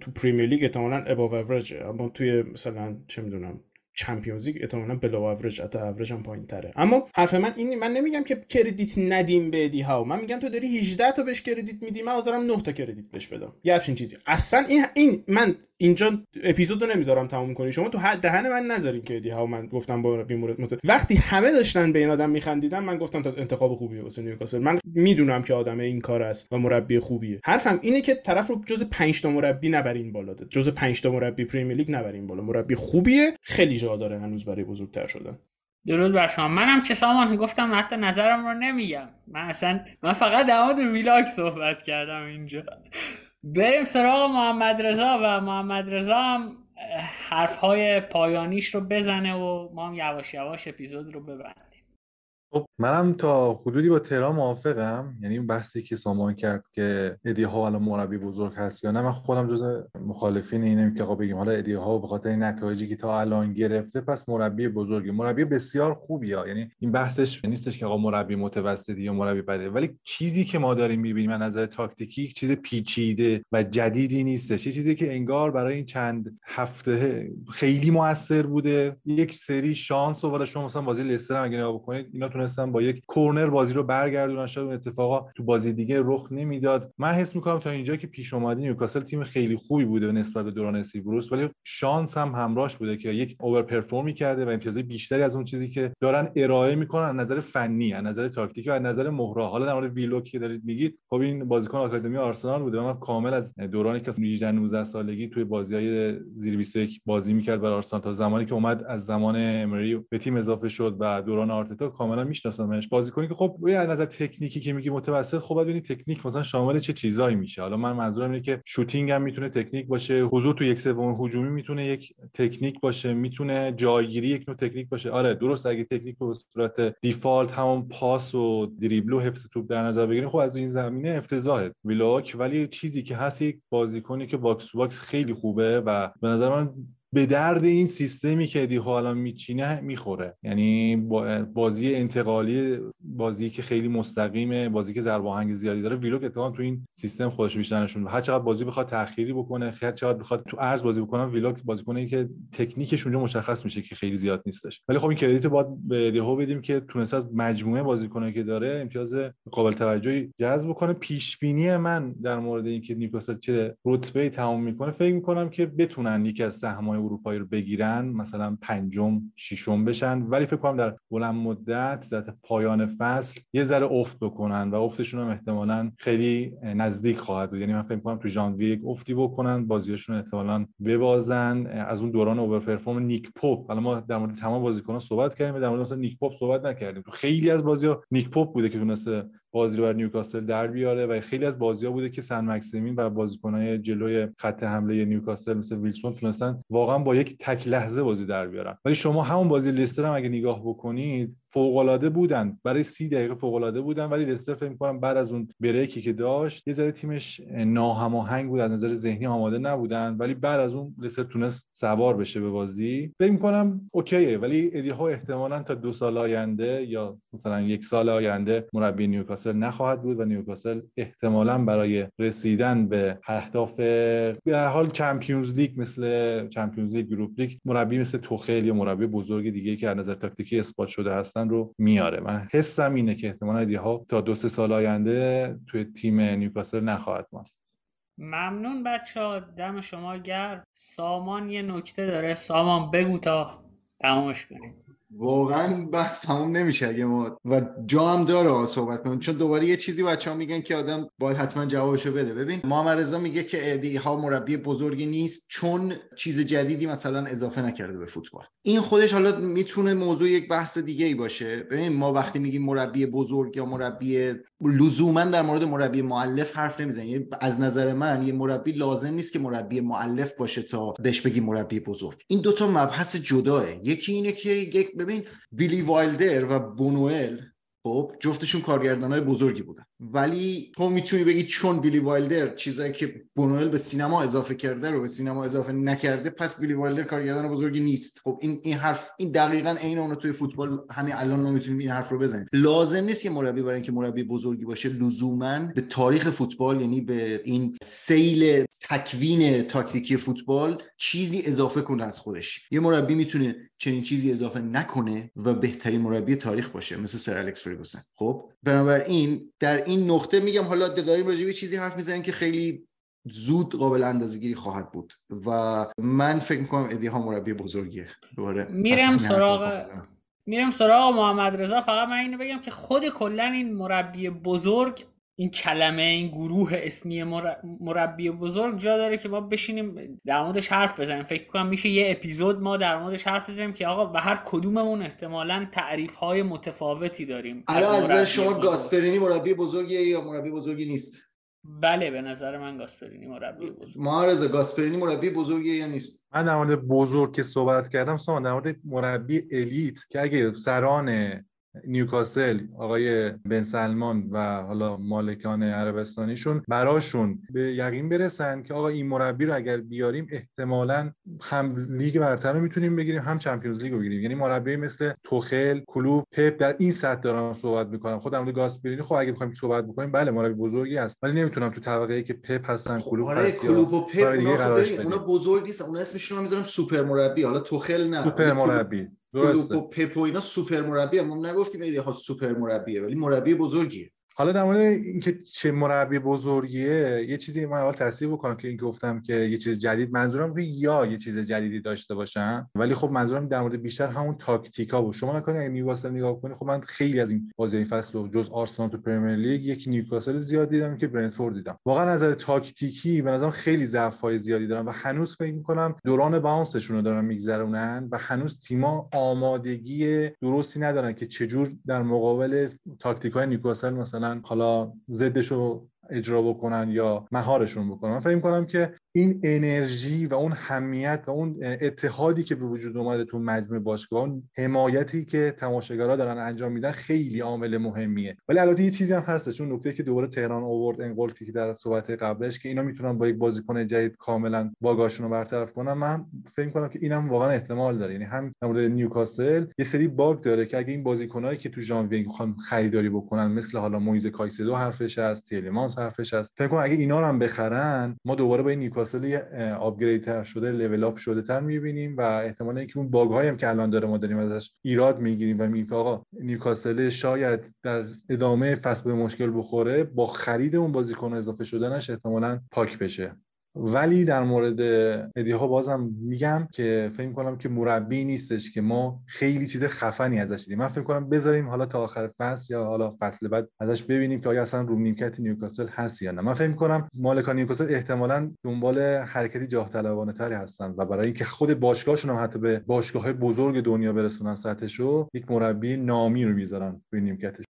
تو پریمیر لیگ احتمالاً above average اما توی مثلا چه می‌دونم چمپیونز لیگ احتمالاً below average حتی average هم پایین تره اما حرف من این من نمیگم که credit ندیم به ادی هاو من میگم تو داری 18 تا بهش credit میدی من حاضرم 9 تا credit بهش بدم. یه همچین چیزی. اصلا این این من اینجا اپیزود رو نمی‌ذارم تموم کنی. شما تو دهن من نذارین که ادی هاو من گفتم با مورد مت... وقتی همه داشتن به این آدم میخندیدن من گفتم تا انتخاب خوبیه واسه نیوکاسل. من می‌دونم که آدم این کار است و مربی خوبیه. حرفم اینه که طرف رو جز 5 تا مربی نبرین بالا. جز 5 تا مربی پریمیر لیگ نبرین بالا. مربی خوبیه خیلی جا داره هنوز برای بزرگتر شدن. درود بر شما. منم که سامان گفتم حتی نظرم رو نمیگم. من اصلا من فقط در مورد ویلاگ صحبت کردم اینجا. بریم سراغ محمد رضا و محمد رضا هم حرفهای پایانیش رو بزنه و ما هم یواش یواش اپیزود رو ببریم خب منم تا حدودی با تهران موافقم. یعنی این بحثی که سامان کرد که ادی ها الان مربی بزرگ هست یا نه من خودم جز مخالفین اینم که آقا بگیم حالا ادی ها به خاطر نتایجی که تا الان گرفته پس مربی بزرگی. مربی بسیار خوبیه یعنی این بحثش نیستش که آقا مربی متوسطی یا مربی بده. ولی چیزی که ما داریم می‌بینیم از نظر تاکتیکی چیز پیچیده و جدیدی نیستش. یه چیزی که انگار برای این چند هفته خیلی موثر بوده. یک سری شانس و شما مثلا بازی لستر اگه نگاه بکنید اینا تونستن با یک کورنر بازی رو برگردونن شاید اتفاقا تو بازی دیگه رخ نمی‌داد. من حس می‌کنم تا اینجا که پیش اومده نیوکاسل تیم خیلی خوبی بوده نسبت به دوران بروس ولی شانس هم همراهش بوده که یک over perform ی کرده و امتیازهای بیشتری از اون چیزی که دارن ارائه می‌کنن از نظر فنی از نظر تاکتیکی و از نظر مهره حالا در مورد ویلوک که دارید میگید خب این بازیکن آکادمی آرسنال بوده من کامل از دورانی که 18 19 سالگی توی بازی‌های زیر 21 بازی می‌کرد برای آرسنال تا زمانی که اومد از زمان امری به تیم اضافه شد و دوران آرتتا کاملا میشناسمش بازیکنی که خب از نظر تکنیکی که میگی متوسط خب باید تکنیک مثلا شامل چه چیزایی میشه. حالا من منظورم اینه که shooting هم می‌تونه تکنیک باشه حضور تو یک سوم هجومی می‌تونه یک تکنیک باشه می‌تونه جایگیری یک نوع تکنیک باشه. آره درست اگه تکنیک به صورت default همون پاس و دریبل و حفظ توپ در نظر بگیریم خب از این زمینه افتضاحه. ویلوک ولی چیزی که هست یک بازیکنی که box to box خیلی خوبه و به نظر من به درد این سیستمی که ادی هاو حالا میچینه می‌خوره. یعنی بازی انتقالی بازی که خیلی مستقیمه بازی که ضرباهنگ زیادی داره ویلوک اتفاقا تو این سیستم خودش بیشتر نشون هر چقدر بازی بخواد تأخیری بکنه هر چقدر بخواد تو عرض بازی بکنه ویلوک بازیکنی که تکنیکش اونجا مشخص میشه که خیلی زیاد نیستش. ولی خب این credit باید به ادی هاو بدیم که تونست از مجموعه بازیکنایی که داره امتیاز قابل توجهی جذب کنه پیش بینی من در مورد اینکه نیوکاسل چه رتبه تمام می‌کنه فکر می‌کنم که بتونن یکی از سهمیه‌های اروپایی رو بگیرن مثلا پنجم ششم بشن. ولی فکر کنم در بلند مدت در پایان فصل یه ذره افت بکنن و افتشون هم احتمالا خیلی نزدیک خواهد بود. یعنی من فکر کنم تو ژانویه یک افتی بکنن بازیاشون احتمالا ببازن. از اون دوران over perform نیک پوپ حالا ما در مورد تمام بازیکنان صحبت کردیم در مورد مثلا نیک پوپ صحبت نکردیم. تو خیلی از بازی‌ها نیک پوپ بوده که تونسته بازی رو بر نیوکاسل در بیاره و خیلی از بازی ها بوده که سن مکسیمین و بازیکنهای جلوی خط حمله نیوکاسل مثل ویلسون تونستن واقعا با یک تک لحظه بازی در بیارن. ولی شما همون بازی لستر هم اگه نگاه بکنید فوق بودن. برای سی دقیقه فوق بودن ولی لستر فکر می‌کنم بعد از اون break ی که داشت یه ذره تیمش ناهماهنگ بود از نظر ذهنی آماده نبودن ولی بعد از اون لستر تونست سوار بشه به بازی. فکر می‌کنم OK ه ولی ادی هاو احتمالاً تا دو سال آینده یا مثلا یک سال آینده مربی نیوکاسل نخواهد بود و نیوکاسل احتمالاً برای رسیدن به اهداف به حال Champions League مثل Champions League Europa League مربی مثل توخل یا مربی بزرگ دیگه که از نظر تاکتیکی اثبات شده هستن رو میاره. من حسم اینه که احتمال ها تا دو سه سال آینده توی تیم نیوکاسل نخواهد ماند. ممنون بچه ها دم شما گرد سامان یه نکته داره. سامان بگو تا تمامش کنیم. واقعا بحث تموم نمیشه اگه ما و جا هم داره صحبت کنیم. چون دوباره یه چیزی بچه ها میگن که آدم باید حتما جوابشو بده. ببین محمد رضا میگه که ادی ها مربی بزرگی نیست چون چیز جدیدی مثلا اضافه نکرده به فوتبال. این خودش حالا می‌تونه موضوع یک بحث دیگه ای باشه. ببین ما وقتی میگیم مربی بزرگ یا مربی لزوما در مورد مربی معلف حرف نمی‌زنیم. یعنی از نظر من یه مربی لازم نیست که مربی معلف باشه تا بهش بگی مربی بزرگ. این دوتا مبحث جداه. یکی اینه که یک ببین بیلی وایلدر و بونوئل خب جفتشون کارگردان های بزرگی بودن. ولی تو می‌تونی بگی چون بیلی وایلدر چیزایی که بونوئل به سینما اضافه کرده رو به سینما اضافه نکرده پس بیلی وایلدر کارگردان بزرگی نیست. خب این این حرف این دقیقا عین اون توی فوتبال همین الان ما می‌تونیم این حرف رو بزنیم. لازم نیست که مربی برای اینکه مربی بزرگی باشه لزوما به تاریخ فوتبال یعنی به این سیل تکوین تاکتیکی فوتبال چیزی اضافه کنه از خودش. یه مربی می‌تونه چنین چیزی اضافه نکنه و بهترین مربی تاریخ باشه مثل سر الکس فرگوسن. خب بنابراین در این نقطه میگم حالا داریم راجع به چیزی حرف می‌زنیم که خیلی زود قابل اندازه گیری خواهد بود و من فکر می‌کنم ادی ها مربی بزرگیه. دوباره میرم سراغ میرم سراغ محمد رضا فقط من اینو بگم که خود کلا این مربی بزرگ این کلمه این گروه اسمی مربی بزرگ جا داره که ما بشینیم در موردش حرف بزنیم. فکر کنم میشه یه اپیزود ما در موردش حرف بزنیم که آقا و هر کدوممون احتمالا تعریف های متفاوتی داریم. الان از شما گاسپرینی مربی بزرگیه یا مربی بزرگی نیست؟ بله به نظر من گاسپرینی مربی بزرگ. معارضه گاسپرینی مربی بزرگیه یا نیست؟ من در مورد بزرگ که صحبت کردم سامان در مورد مربی الیت که اگه سران نیوکاسل آقای بن سلمان و حالا مالکان عربستانیشون براشون به یقین برسن که آقا این مربی رو اگر بیاریم احتمالا هم لیگ برتر رو می‌تونیم بگیریم هم Champions League رو بگیریم. یعنی مربی مثل توخل کلوب پپ در این سطح دارم صحبت می‌کنم. خودم مورد گاسپرینی خب اگه بخوایم صحبت بکنیم بله مربی بزرگی است ولی نمی‌تونم تو طبقه ای که پپ هستن خب کلوب آره کلوب و پپ اونا, خب اونا بزرگ نیستن اونا اسمشون رو می‌ذارم سوپر مربی. حالا توخل نه سوپر مربی. درسته. و پپ و اینا سوپر مربی ما نگفتیم ادی هاو سوپر مربیه ولی مربی بزرگیه. حالا در مورد اینکه چه مربی بزرگیه یه چیزی من اول تصحیح بکنم که این گفتم که یه چیز جدید منظورم که یا یه چیز جدیدی داشته باشن ولی خب منظورم در مورد بیشتر همون تاکتیکا بود. شما نکنید اگه نیوکاسل نگاه کنید خب من خیلی از این بازی این فصل جز آرسنال تو Premier League یک نیوکاسل زیاد دیدم یک برنتفورد دیدم. واقعا نظر تاکتیکی به نظرم خیلی ضعف های زیادی دارن و هنوز فکر می‌کنم دوران bounce شون رو دارن میگذرونن و هنوز تیما آمادگی درستی ندارن که چجور در مقابل تاکتیک های نیوکاسل مثلا حالا ضدش رو اجرا بکنن یا مهارشون بکنن. من فکر کنم که این انرژی و اون حمیت و اون اتحادی که به وجود اومده تو مجموعه باشگاه اون حمایتی که تماشاگرها دارن انجام میدن خیلی عامل مهمیه. ولی البته یه چیزی هم هستش اون نکته که دوباره تهران آورد ان قلتی که در صحبت قبلش که اینا می‌تونن با یک بازیکن جدید کاملا bug اشون رو برطرف کنن. من فکر کنم که اینم واقعا احتمال داره. یعنی هم مورد نیوکاسل یه سری bug داره که اگه این بازیکنایی که تو ژانویه می‌خوان خریداری بکنن مثل حالا مویز کایسدو حرفش هست تیلمانس حرفش هست فکر کنم اگه اینا رو هم بخرن ما دوباره با این نیوکاسل upgrade تر شده level up شده تر می‌بینیم و احتمال اینکه اون bug هم که الان داره ما داریم ازش ایراد می‌گیریم و میگیم آقا نیوکاسل شاید در ادامه فصل به مشکل بخوره با خرید اون بازیکن اضافه شدنش احتمالا پاک بشه. ولی در مورد ادی هاو بازم میگم که فکر کنم که مربی نیستش که ما خیلی چیز خفنی ازش دیدیم. من فکر کنم بذاریم حالا تا آخر فصل یا حالا فصل بعد ازش ببینیم که آیا اصلا رو نیمکت نیوکاسل هست یا نه. من فکر کنم مالکان نیوکاسل احتمالا دنبال حرکتی جاه طلبانه تری هستن و برای اینکه خود باشگاهشون هم حتی به باشگاه های بزرگ دنیا برسونن سطحشو یک مربی نامی رو می‌ذارن روی نیمکتش.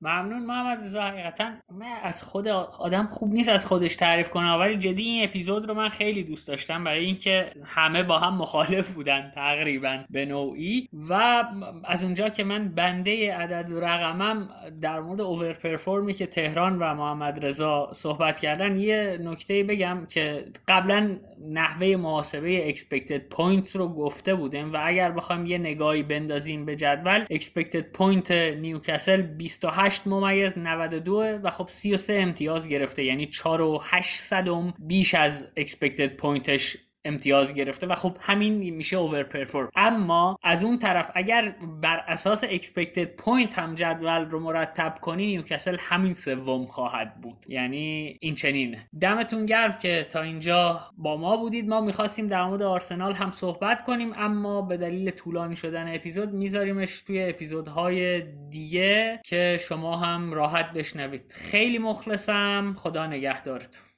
ممنون محمد رضا. حقیقتا من از خود آدم خوب نیست از خودش تعریف کنه ولی جدی این اپیزود رو من خیلی دوست داشتم برای اینکه همه با هم مخالف بودن تقریبا به نوعی. و از اونجا که من بنده عدد و رقمم در مورد اوور پرفورمی که تهران و محمد رضا صحبت کردن یه نکته بگم که قبلا نحوه محاسبه expected points رو گفته بودیم و اگر بخوایم یه نگاهی بندازیم به جدول expected point نیوکاسل 28 8 ممیز 92 و خب 33 امتیاز گرفته یعنی 4 و 8 صدم بیش از expected پوینتش امتیاز گرفته و خب همین میشه over perform اما از اون طرف اگر بر اساس expected point هم جدول رو مرتب کنی نیوکاسل همین سوم خواهد بود. یعنی این چنین. دمتون گرم که تا اینجا با ما بودید. ما می‌خواستیم در مورد آرسنال هم صحبت کنیم اما به دلیل طولانی شدن اپیزود میذاریمش توی اپیزودهای دیگه که شما هم راحت بشنوید. خیلی مخلصم. خدا نگهدارتون.